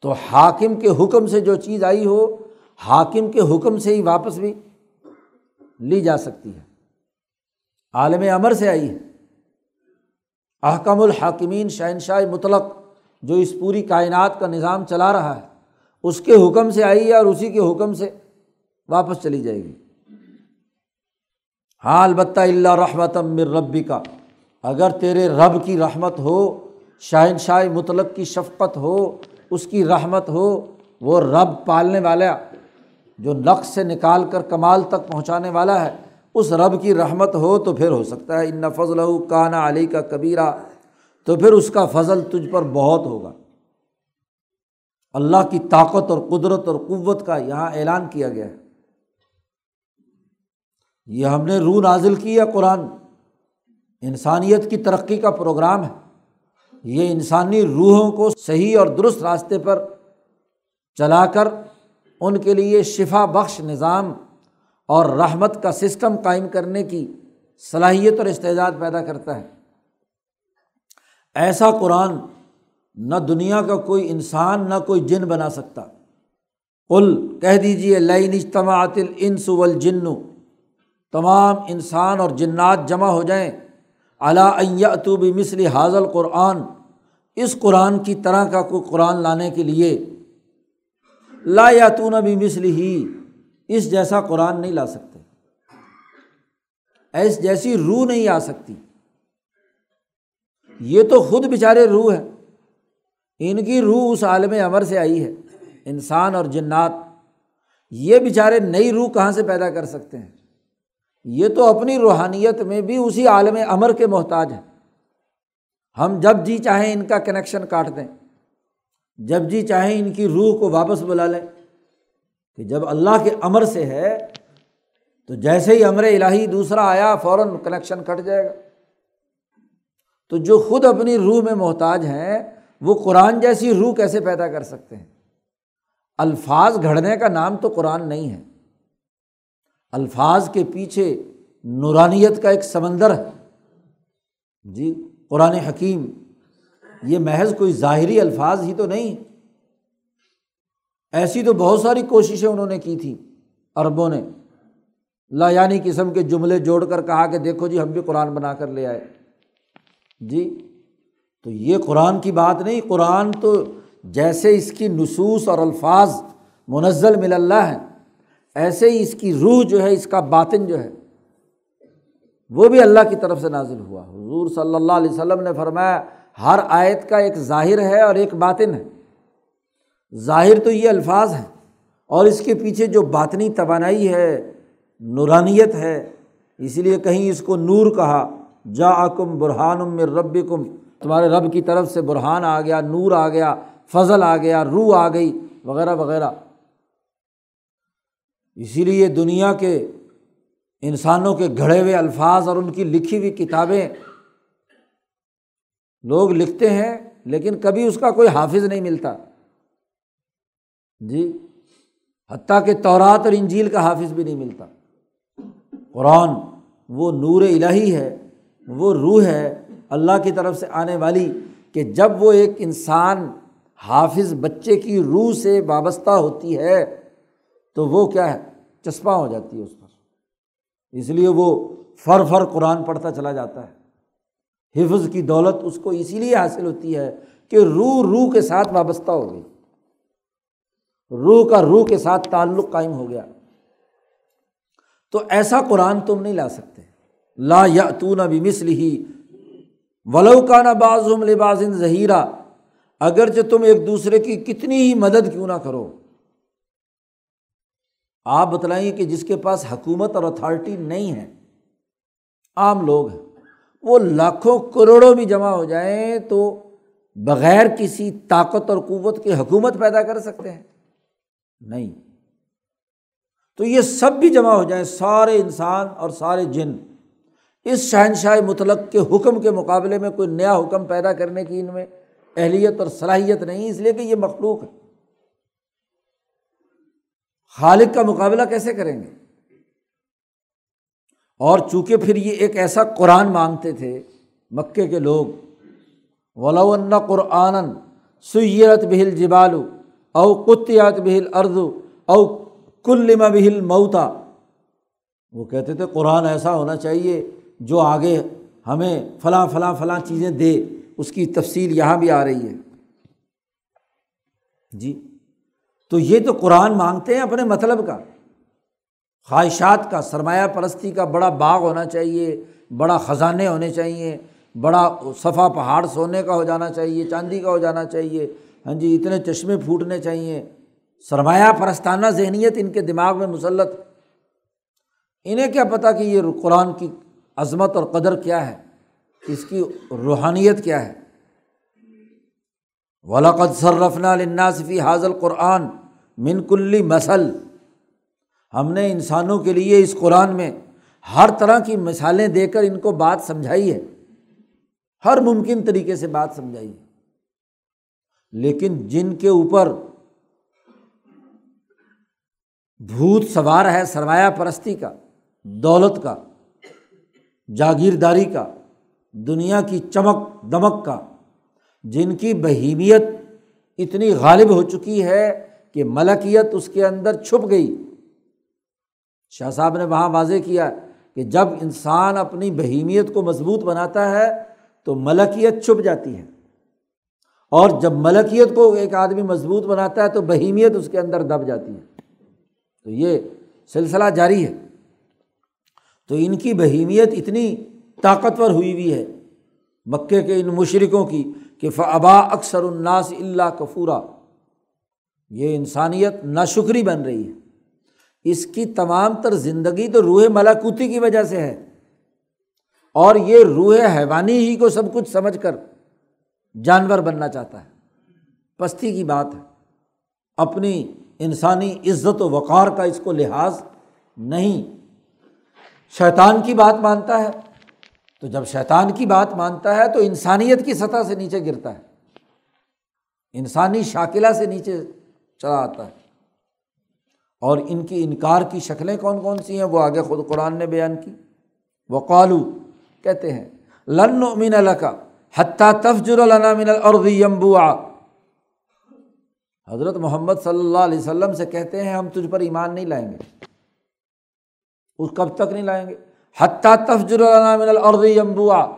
تو حاکم کے حکم سے جو چیز آئی ہو، حاکم کے حکم سے ہی واپس بھی لی جا سکتی ہے۔ عالم امر سے آئی ہے۔ احکم الحاکمین شہنشاہ مطلق جو اس پوری کائنات کا نظام چلا رہا ہے، اس کے حکم سے آئی ہے اور اسی کے حکم سے واپس چلی جائے گی۔ ہاں البتہ اللہ رحمت مر ربی کا اگر تیرے رب کی رحمت ہو، شہنشاہ مطلق کی شفقت ہو اس کی رحمت ہو، وہ رب پالنے والا، جو نقص سے نکال کر کمال تک پہنچانے والا ہے، اس رب کی رحمت ہو تو پھر ہو سکتا ہے ان فضل کانا علی کا کبیرہ تو پھر اس کا فضل تجھ پر بہت ہوگا۔ اللہ کی طاقت اور قدرت اور قوت کا یہاں اعلان کیا گیا ہے۔ یہ ہم نے روح نازل کی ہے قرآن۔ انسانیت کی ترقی کا پروگرام ہے۔ یہ انسانی روحوں کو صحیح اور درست راستے پر چلا کر ان کے لیے شفا بخش نظام اور رحمت کا سسٹم قائم کرنے کی صلاحیت اور استعداد پیدا کرتا ہے۔ ایسا قرآن نہ دنیا کا کوئی انسان، نہ کوئی جن بنا سکتا۔ کل کہہ دیجیے لین اجتماعت الانس والجن۔ تمام انسان اور جنات جمع ہو جائیں۔ علاۃ مثل حاضل قرآن اس قرآن کی طرح کا کوئی قرآن لانے کے لیے لا یاتون بھی مثل ہی اس جیسا قرآن نہیں لا سکتے۔ ایس جیسی روح نہیں آ سکتی۔ یہ تو خود بیچارے روح ہے ان کی روح اس عالم امر سے آئی ہے۔ انسان اور جنات، یہ بیچارے نئی روح کہاں سے پیدا کر سکتے ہیں؟ یہ تو اپنی روحانیت میں بھی اسی عالم امر کے محتاج ہیں۔ ہم جب جی چاہیں ان کا کنیکشن کاٹ دیں۔ جب جی چاہیں ان کی روح کو واپس بلا لیں۔ کہ جب اللہ کے امر سے ہے، تو جیسے ہی امر الہی دوسرا آیا، فوراً کنیکشن کٹ جائے گا۔ تو جو خود اپنی روح میں محتاج ہیں، وہ قرآن جیسی روح کیسے پیدا کر سکتے ہیں؟ الفاظ گھڑنے کا نام تو قرآن نہیں ہے۔ الفاظ کے پیچھے نورانیت کا ایک سمندر ہے۔ جی قرآن حکیم، یہ محض کوئی ظاہری الفاظ ہی تو نہیں۔ ایسی تو بہت ساری کوششیں انہوں نے کی تھیں عربوں نے۔ لا یعنی قسم کے جملے جوڑ کر کہا کہ دیکھو جی ہم بھی قرآن بنا کر لے آئے۔ جی تو یہ قرآن کی بات نہیں، قرآن تو جیسے اس کی نصوص اور الفاظ منزل مل اللہ ہیں۔ ایسے ہی اس کی روح جو ہے، اس کا باطن جو ہے، وہ بھی اللہ کی طرف سے نازل ہوا۔ حضور صلی اللہ علیہ وسلم نے فرمایا، ہر آیت کا ایک ظاہر ہے اور ایک باطن ہے۔ ظاہر تو یہ الفاظ ہیں، اور اس کے پیچھے جو باطنی توانائی ہے، نورانیت ہے اسی لیے کہیں اس کو نور کہا۔ جا کم برہان میں رب کم تمہارے رب کی طرف سے برہان آ گیا، نور آ گیا، فضل آ گیا، روح آ گئی، وغیرہ وغیرہ۔ اسی لیے دنیا کے انسانوں کے گھڑے ہوئے الفاظ اور ان کی لکھی ہوئی کتابیں لوگ لکھتے ہیں، لیکن کبھی اس کا کوئی حافظ نہیں ملتا۔ جی حتیٰ کہ تورات اور انجیل کا حافظ بھی نہیں ملتا۔ قرآن وہ نور الہی ہے، وہ روح ہے اللہ کی طرف سے آنے والی کہ جب وہ ایک انسان حافظ بچے کی روح سے وابستہ ہوتی ہے تو وہ کیا ہے؟ چسپاں ہو جاتی ہے اس پر۔ اس لیے وہ فر فر قرآن پڑھتا چلا جاتا ہے۔ حفظ کی دولت اس کو اسی لیے حاصل ہوتی ہے کہ روح روح کے ساتھ وابستہ ہو گئی۔ روح کا روح کے ساتھ تعلق قائم ہو گیا۔ تو ایسا قرآن تم نہیں لا سکتے۔ لا یا تو نہ بھی مسل ہی ولو کا نہ بازم لبازن ظہیرہ اگرچہ تم ایک دوسرے کی کتنی ہی مدد کیوں نہ کرو۔ آپ بتلائیں کہ جس کے پاس حکومت اور اتھارٹی نہیں ہے، عام لوگ ہیں، وہ لاکھوں کروڑوں بھی جمع ہو جائیں تو بغیر کسی طاقت اور قوت کی حکومت پیدا کر سکتے ہیں۔ نہیں۔ تو یہ سب بھی جمع ہو جائیں، سارے انسان اور سارے جن۔ اس شہنشاہ مطلق کے حکم کے مقابلے میں کوئی نیا حکم پیدا کرنے کی ان میں اہلیت اور صلاحیت نہیں، اس لیے کہ یہ مخلوق ہے۔ خالق کا مقابلہ کیسے کریں گے؟ اور چونکہ پھر یہ ایک ایسا قرآن مانگتے تھے، مکے کے لوگ ولا قرآن سیرت بہل جبالو او قطیات بہل اردو او کلما بہل موتا وہ کہتے تھے، قرآن ایسا ہونا چاہیے جو آگے ہمیں فلاں فلاں فلاں چیزیں دے، اس کی تفصیل یہاں بھی آ رہی ہے۔ جی؟ تو یہ تو قرآن مانگتے ہیں اپنے مطلب کا۔ خواہشات کا، سرمایہ پرستی کا بڑا باغ ہونا چاہیے، بڑا خزانے ہونے چاہیے، بڑا صفا پہاڑ سونے کا ہو جانا چاہیے، چاندی کا ہو جانا چاہیے۔ ہاں جی اتنے چشمے پھوٹنے چاہیے۔ سرمایہ پرستانہ ذہنیت ان کے دماغ میں مسلط۔ انہیں کیا پتہ کہ یہ قرآن کی عظمت اور قدر کیا ہے؟ اس کی روحانیت کیا ہے؟ ولاقت صرفنا الناصفی حاضل قرآن من کلی مسل ہم نے انسانوں کے لیے اس قرآن میں ہر طرح کی مثالیں دے کر ان کو بات سمجھائی ہے۔ ہر ممکن طریقے سے بات سمجھائی ہے۔ لیکن جن کے اوپر بھوت سوار ہے سرمایہ پرستی کا، دولت کا، جاگیرداری کا، دنیا کی چمک دمک کا، جن کی بہیمیت اتنی غالب ہو چکی ہے کہ ملکیت اس کے اندر چھپ گئی۔ شاہ صاحب نے وہاں واضح کیا کہ جب انسان اپنی بہیمیت کو مضبوط بناتا ہے تو ملکیت چھپ جاتی ہے۔ اور جب ملکیت کو ایک آدمی مضبوط بناتا ہے تو بہیمیت اس کے اندر دب جاتی ہے۔ تو یہ سلسلہ جاری ہے۔ تو ان کی بہیمیت اتنی طاقتور ہوئی ہوئی ہے مکے کے ان مشرقوں کی کہ فبا اکثر الناس اللہ کفورا یہ انسانیت ناشکری بن رہی ہے۔ اس کی تمام تر زندگی تو روح ملاکوتی کی وجہ سے ہے۔ اور یہ روح حیوانی ہی کو سب کچھ سمجھ کر جانور بننا چاہتا ہے۔ پستی کی بات ہے۔ اپنی انسانی عزت و وقار کا اس کو لحاظ نہیں۔ شیطان کی بات مانتا ہے۔ تو جب شیطان کی بات مانتا ہے تو انسانیت کی سطح سے نیچے گرتا ہے۔ انسانی شاکلہ سے نیچے چلا آتا ہے۔ اور ان کی انکار کی شکلیں کون کون سی ہیں؟ وہ آگے خود قرآن نے بیان کی۔ وہ قالو کہتے ہیں، لن مین کا حتیٰ تفجر من الارض یمبوا حضرت محمد صلی اللہ علیہ وسلم سے کہتے ہیں، ہم تجھ پر ایمان نہیں لائیں گے۔ اس کب تک نہیں لائیں گے؟ حتیٰ تفجر من الارض یمبوا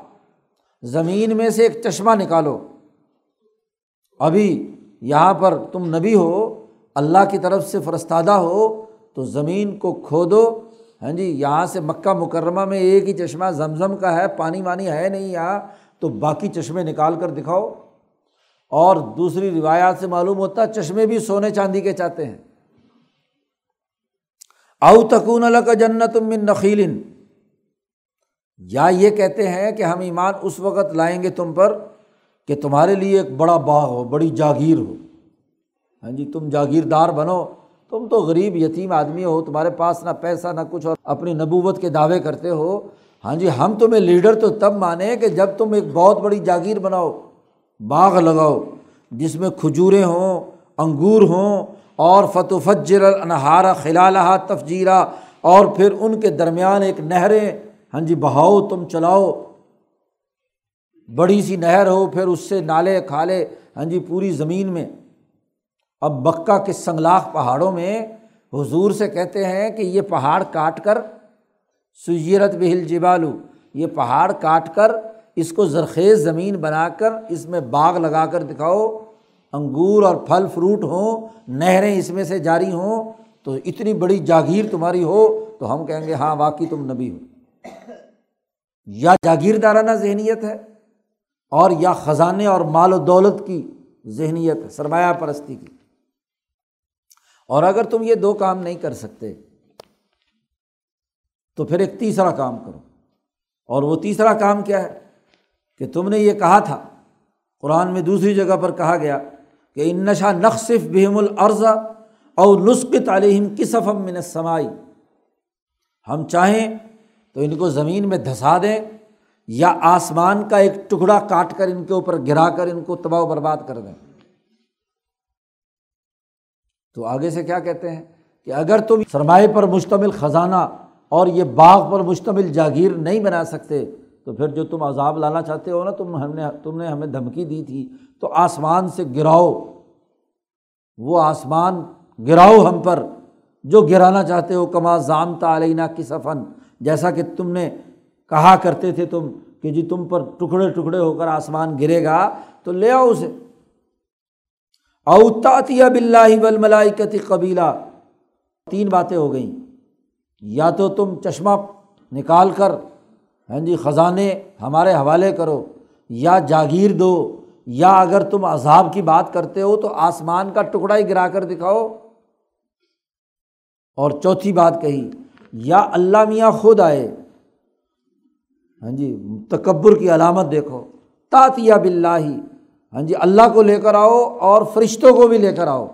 زمین میں سے ایک چشمہ نکالو۔ ابھی یہاں پر تم نبی ہو، اللہ کی طرف سے فرستادہ ہو، تو زمین کو کھودو۔ ہاں جی یہاں سے مکہ مکرمہ میں ایک ہی چشمہ زمزم کا ہے، پانی وانی ہے نہیں یہاں، تو باقی چشمے نکال کر دکھاؤ۔ اور دوسری روایات سے معلوم ہوتا ہے چشمے بھی سونے چاندی کے چاہتے ہیں۔ او تکون کا جنت من نخیل یا یہ کہتے ہیں کہ ہم ایمان اس وقت لائیں گے تم پر کہ تمہارے لیے ایک بڑا باغ ہو، بڑی جاگیر ہو۔ ہاں جی تم جاگیردار بنو۔ تم تو غریب، یتیم آدمی ہو، تمہارے پاس نہ پیسہ نہ کچھ اور اپنی نبوت کے دعوے کرتے ہو۔ ہاں جی ہم تمہیں لیڈر تو تب مانیں کہ جب تم ایک بہت بڑی جاگیر بناؤ، باغ لگاؤ، جس میں کھجوریں ہوں، انگور ہوں، اور فتو فجر النہارا خلالہ تفجیرہ اور پھر ان کے درمیان ایک نہریں۔ ہاں جی بہاؤ تم چلاؤ۔ بڑی سی نہر ہو، پھر اس سے نالے کھالے ہاں جی پوری زمین میں۔ اب بکا کے سنگلاخ پہاڑوں میں حضور سے کہتے ہیں کہ یہ پہاڑ کاٹ کر سجیرت بہل جبالو یہ پہاڑ کاٹ کر، اس کو زرخیز زمین بنا کر، اس میں باغ لگا کر دکھاؤ۔ انگور اور پھل فروٹ ہوں، نہریں اس میں سے جاری ہوں۔ تو اتنی بڑی جاگیر تمہاری ہو تو ہم کہیں گے ہاں واقعی تم نبی ہو۔ یا جاگیردارانہ ذہنیت ہے۔ اور یا خزانے اور مال و دولت کی ذہنیت ہے، سرمایہ پرستی کی۔ اور اگر تم یہ دو کام نہیں کر سکتے، تو پھر ایک تیسرا کام کرو۔ اور وہ تیسرا کام کیا ہے؟ کہ تم نے یہ کہا تھا، قرآن میں دوسری جگہ پر کہا گیا کہ ان نشا نقصف بہم العرض اور نسخت علیہم کسفم من سمائی ہم چاہیں تو ان کو زمین میں دھسا دیں۔ یا آسمان کا ایک ٹکڑا کاٹ کر ان کے اوپر گرا کر ان کو تباہ و برباد کر دیں۔ تو آگے سے کیا کہتے ہیں کہ اگر تم سرمایہ پر مشتمل خزانہ اور یہ باغ پر مشتمل جاگیر نہیں بنا سکتے، تو پھر جو تم عذاب لانا چاہتے ہو نا، تم ہم نے، تم نے ہمیں دھمکی دی تھی۔ تو آسمان سے گراؤ۔ وہ آسمان گراؤ ہم پر۔ جو گرانا چاہتے ہو، کما ضامتا علینہ کی سفن جیسا کہ تم نے کہا کرتے تھے تم کہ جی تم پر ٹکڑے ٹکڑے ہو کر آسمان گرے گا، تو لے آؤ اسے۔ اوتاطیہ بلّہ بل ملائکتی قبیلہ۔ تین باتیں ہو گئیں۔ یا تو تم چشمہ نکال کر ہاں جی خزانے ہمارے حوالے کرو، یا جاگیر دو، یا اگر تم عذاب کی بات کرتے ہو تو آسمان کا ٹکڑا ہی گرا کر دکھاؤ۔ اور چوتھی بات کہی، یا اللہ میاں خود آئے۔ ہاں جی تکبر کی علامت دیکھو۔ تاتیا بلّہ ہاں جی اللہ کو لے کر آؤ اور فرشتوں کو بھی لے کر آؤ۔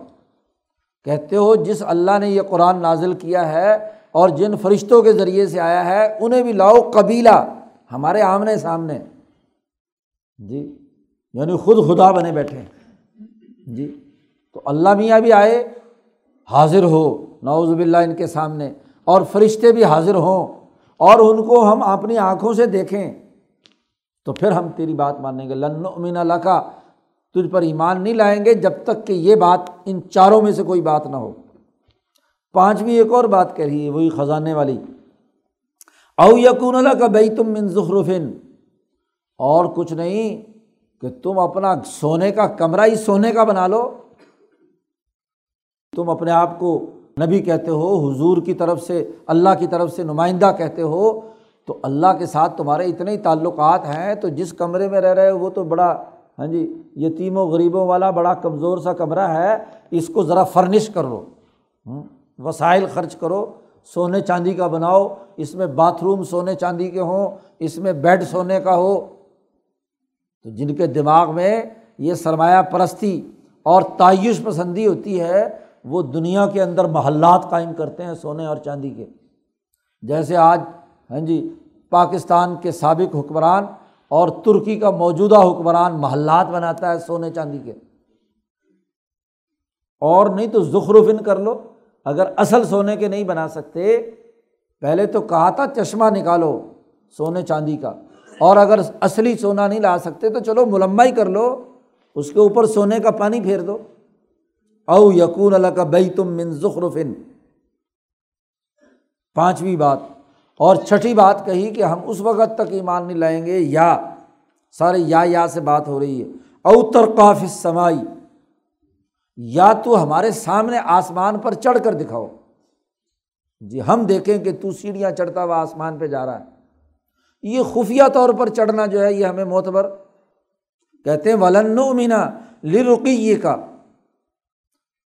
کہتے ہو، جس اللہ نے یہ قرآن نازل کیا ہے اور جن فرشتوں کے ذریعے سے آیا ہے، انہیں بھی لاؤ قبیلہ۔ ہمارے آمنے سامنے۔ جی یعنی خود خدا بنے بیٹھے۔ جی تو اللہ میاں بھی آئے، حاضر ہو نوز باللہ ان کے سامنے۔ اور فرشتے بھی حاضر ہوں۔ اور ان کو ہم اپنی آنکھوں سے دیکھیں تو پھر ہم تیری بات مانیں گے۔ لن امین اللہ کا تجھ پر ایمان نہیں لائیں گے جب تک کہ یہ بات ان چاروں میں سے کوئی بات نہ ہو۔ پانچویں ایک اور بات کہہ رہی ہے، وہی خزانے والی۔ او یقون اللہ کا بھائی تم من ظخرفن اور کچھ نہیں کہ تم اپنا سونے کا، کمرہ ہی سونے کا بنا لو۔ تم اپنے آپ کو نبی کہتے ہو، حضور کی طرف سے، اللہ کی طرف سے نمائندہ کہتے ہو، تو اللہ کے ساتھ تمہارے اتنے ہی تعلقات ہیں، تو جس کمرے میں رہ رہے ہو، وہ تو بڑا ہاں جی یتیم و غریبوں والا بڑا کمزور سا کمرہ ہے، اس کو ذرا فرنش کر لو وسائل خرچ کرو، سونے چاندی کا بناؤ، اس میں باتھ روم سونے چاندی کے ہوں، اس میں بیڈ سونے کا ہو۔ تو جن کے دماغ میں یہ سرمایہ پرستی اور تعیش پسندی ہوتی ہے وہ دنیا کے اندر محلات قائم کرتے ہیں سونے اور چاندی کے۔ جیسے آج ہاں جی پاکستان کے سابق حکمران اور ترکی کا موجودہ حکمران محلات بناتا ہے سونے چاندی کے۔ اور نہیں تو ظخرفن کر لو، اگر اصل سونے کے نہیں بنا سکتے، پہلے تو کہا تھا چشمہ نکالو سونے چاندی کا۔ اور اگر اصلی سونا نہیں لا سکتے تو چلو ملما ہی کر لو، اس کے اوپر سونے کا پانی پھیر دو۔ او یقون اللہ کا بئی تم من ظخرفن پانچویں بات، اور چھٹی بات کہی کہ ہم اس وقت تک ایمان نہیں لائیں گے، یا سارے یا یا سے بات ہو رہی ہے۔ اوتر کاف سمائی یا تو ہمارے سامنے آسمان پر چڑھ کر دکھاؤ۔ جی ہم دیکھیں کہ تو سیڑھیاں چڑھتا ہوا آسمان پہ جا رہا ہے۔ یہ خفیہ طور پر چڑھنا جو ہے، یہ ہمیں معتبر کہتے ہیں، ولن مینا لرقی کا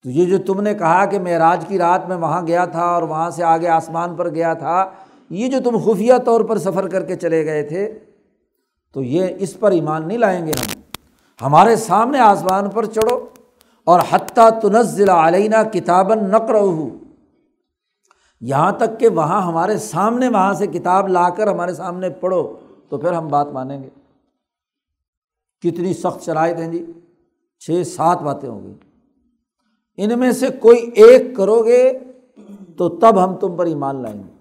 تو یہ جو تم نے کہا کہ میں راج کی رات میں وہاں گیا تھا اور وہاں سے آگے آسمان پر گیا تھا، یہ جو تم خفیہ طور پر سفر کر کے چلے گئے تھے، تو یہ اس پر ایمان نہیں لائیں گے ہم۔ ہمارے سامنے آسمان پر چڑھو اور حتیٰ تنزل علینہ کتابن نقر یہاں تک کہ وہاں ہمارے سامنے وہاں سے کتاب لا کر ہمارے سامنے پڑھو تو پھر ہم بات مانیں گے۔ کتنی سخت شرائط ہیں جی چھ سات باتیں ہوں گی۔ ان میں سے کوئی ایک کرو گے تو تب ہم تم پر ایمان لائیں گے۔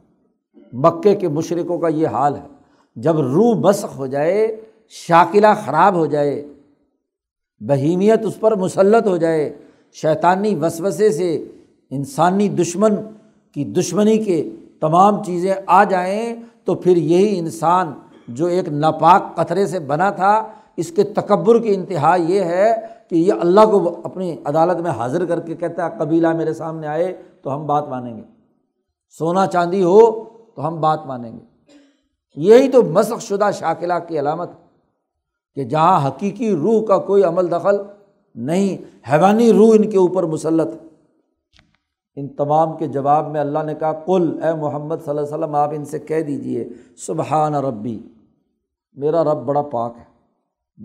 مکے کے مشرقوں کا یہ حال ہے۔ جب روح مسخ ہو جائے، شاکلہ خراب ہو جائے، بہیمیت اس پر مسلط ہو جائے، شیطانی وسوسے سے انسانی دشمن کی دشمنی کے تمام چیزیں آ جائیں، تو پھر یہی انسان جو ایک ناپاک قطرے سے بنا تھا، اس کے تکبر کی انتہا یہ ہے کہ یہ اللہ کو اپنی عدالت میں حاضر کر کے کہتا ہے، قبیلہ میرے سامنے آئے تو ہم بات مانیں گے۔ سونا چاندی ہو تو ہم بات مانیں گے۔ یہی تو مسق شدہ شاکلہ کی علامت کہ جہاں حقیقی روح کا کوئی عمل دخل نہیں، حیوانی روح ان کے اوپر مسلط ان تمام کے جواب میں اللہ نے کہا کل اے محمد صلی اللہ علیہ وسلم، آپ ان سے کہہ دیجیے سبحان ربی، میرا رب بڑا پاک ہے،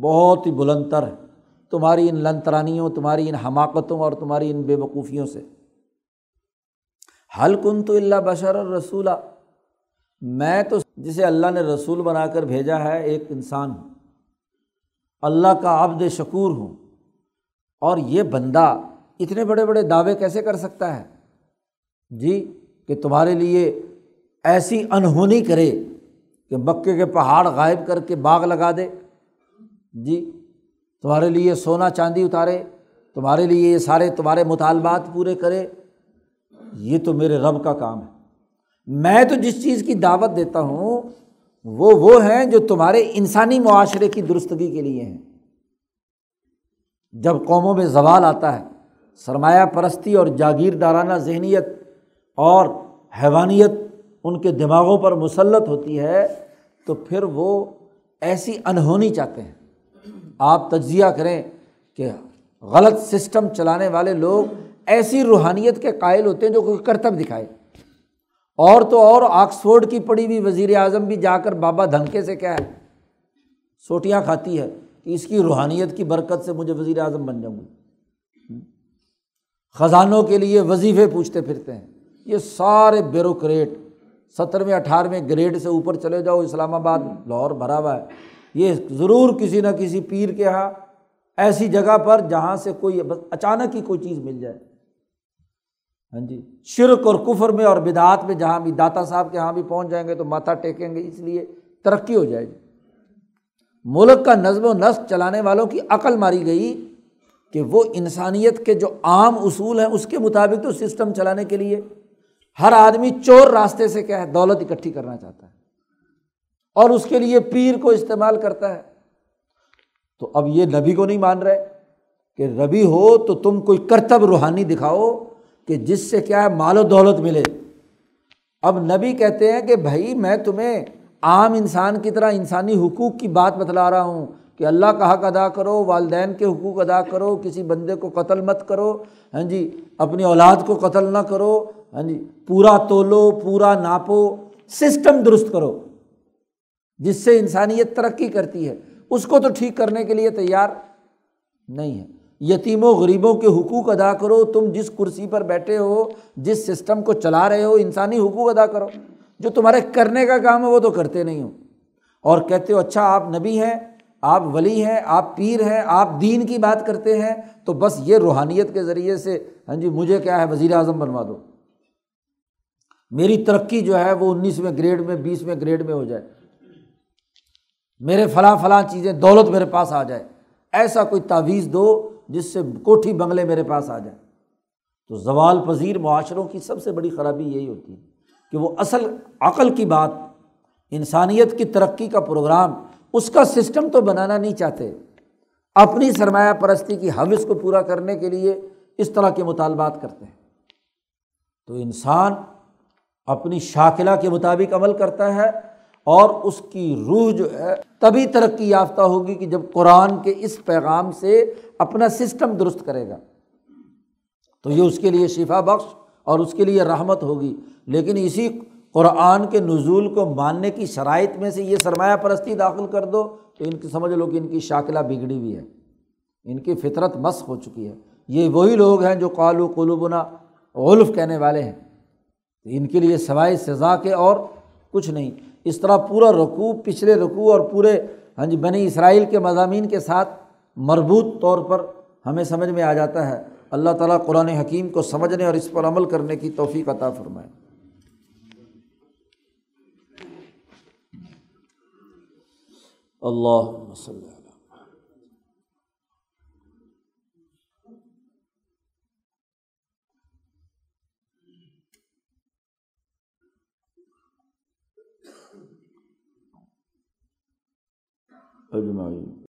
بہت ہی بلند تر ہے۔ تمہاری ان لنترانیوں، تمہاری ان حماقتوں اور تمہاری ان بے وقوفیوں سے۔ حل کن تو اللہ بشر اور رسولہ میں تو جسے اللہ نے رسول بنا کر بھیجا ہے، ایک انسان ہوں۔ اللہ کا عبد شکور ہوں۔ اور یہ بندہ اتنے بڑے بڑے دعوے کیسے کر سکتا ہے؟ جی کہ تمہارے لیے ایسی انہونی کرے کہ مکے کے پہاڑ غائب کر کے باغ لگا دے۔ جی تمہارے لیے سونا چاندی اتارے، تمہارے لیے یہ سارے تمہارے مطالبات پورے کرے، یہ تو میرے رب کا کام ہے۔ میں تو جس چیز کی دعوت دیتا ہوں، وہ وہ ہیں جو تمہارے انسانی معاشرے کی درستگی کے لیے ہیں۔ جب قوموں میں زوال آتا ہے، سرمایہ پرستی اور جاگیردارانہ ذہنیت اور حیوانیت ان کے دماغوں پر مسلط ہوتی ہے، تو پھر وہ ایسی انہونی چاہتے ہیں۔ آپ تجزیہ کریں کہ غلط سسٹم چلانے والے لوگ ایسی روحانیت کے قائل ہوتے ہیں جو کوئی کرتب دکھائے۔ اور تو اور آکسفورڈ کی پڑی ہوئی وزیر اعظم بھی جا کر بابا دھنکے سے کیا ہے سوٹیاں کھاتی ہے کہ اس کی روحانیت کی برکت سے مجھے وزیر اعظم بن جاؤں گی خزانوں کے لیے وظیفے پوچھتے پھرتے ہیں۔ یہ سارے بیوروکریٹ سترویں اٹھارہویں گریڈ سے اوپر چلے جاؤ، اسلام آباد، لاہور بھرا ہوا ہے۔ یہ ضرور کسی نہ کسی پیر کے یہاں ایسی جگہ پر جہاں سے کوئی اچانک ہی کوئی چیز مل جائے۔ ہاں جی شرک اور کفر میں اور بدعات میں جہاں بھی داتا صاحب کے یہاں بھی پہنچ جائیں گے تو ماتھا ٹیکیں گے، اس لیے ترقی ہو جائے گی۔ ملک کا نظم و نسق چلانے والوں کی عقل ماری گئی کہ وہ انسانیت کے جو عام اصول ہیں، اس کے مطابق تو سسٹم چلانے کے لیے ہر آدمی چور راستے سے کیا ہے، دولت اکٹھی کرنا چاہتا ہے۔ اور اس کے لیے پیر کو استعمال کرتا ہے۔ تو اب یہ نبی کو نہیں مان رہے کہ ربی ہو تو تم کوئی کرتب روحانی دکھاؤ کہ جس سے کیا ہے، مال و دولت ملے۔ اب نبی کہتے ہیں کہ بھائی، میں تمہیں عام انسان کی طرح انسانی حقوق کی بات بتلا رہا ہوں کہ اللہ کا حق ادا کرو، والدین کے حقوق ادا کرو، کسی بندے کو قتل مت کرو ہاں جی اپنی اولاد کو قتل نہ کرو ہاں جی پورا تولو، پورا ناپو سسٹم درست کرو۔ جس سے انسانیت ترقی کرتی ہے، اس کو تو ٹھیک کرنے کے لیے تیار نہیں ہے۔ یتیم و غریبوں کے حقوق ادا کرو، تم جس کرسی پر بیٹھے ہو، جس سسٹم کو چلا رہے ہو، انسانی حقوق ادا کرو۔ جو تمہارے کرنے کا کام ہے، وہ تو کرتے نہیں ہو۔ اور کہتے ہو اچھا آپ نبی ہیں، آپ ولی ہیں، آپ پیر ہیں، آپ دین کی بات کرتے ہیں، تو بس یہ روحانیت کے ذریعے سے ہاں جی مجھے کیا ہے، وزیر اعظم بنوا دو۔ میری ترقی جو ہے، وہ انیسویں گریڈ میں، بیسویں گریڈ میں ہو جائے۔ میرے فلاں فلاں چیزیں دولت میرے پاس آ جائے۔ ایسا کوئی تعویذ دو جس سے کوٹھی بنگلے میرے پاس آ جائے۔ تو زوال پذیر معاشروں کی سب سے بڑی خرابی یہی ہوتی ہے کہ وہ اصل عقل کی بات، انسانیت کی ترقی کا پروگرام، اس کا سسٹم تو بنانا نہیں چاہتے۔ اپنی سرمایہ پرستی کی حوث کو پورا کرنے کے لیے اس طرح کے مطالبات کرتے ہیں۔ تو انسان اپنی شاکلہ کے مطابق عمل کرتا ہے اور اس کی روح جو ہے تبھی ترقی یافتہ ہوگی کہ جب قرآن کے اس پیغام سے اپنا سسٹم درست کرے گا۔ تو یہ اس کے لیے شفا بخش اور اس کے لیے رحمت ہوگی۔ لیکن اسی قرآن کے نزول کو ماننے کی شرائط میں سے یہ سرمایہ پرستی داخل کر دو تو ان کی سمجھ لو کہ ان کی شاکلہ بگڑی ہوئی ہے۔ ان کی فطرت مسق ہو چکی ہے۔ یہ وہی لوگ ہیں جو قالو قلوبنا غلف کہنے والے ہیں۔ ان کے لیے سوائے سزا کے اور کچھ نہیں۔ اس طرح پورا رقوع پچھلے رقوع اور پورے ہاں جی بنی اسرائیل کے مضامین کے ساتھ مربوط طور پر ہمیں سمجھ میں آ جاتا ہے۔ اللہ تعالیٰ قرآن حکیم کو سمجھنے اور اس پر عمل کرنے کی توفیق عطا فرمائے۔ اللہ وسلم اجمعین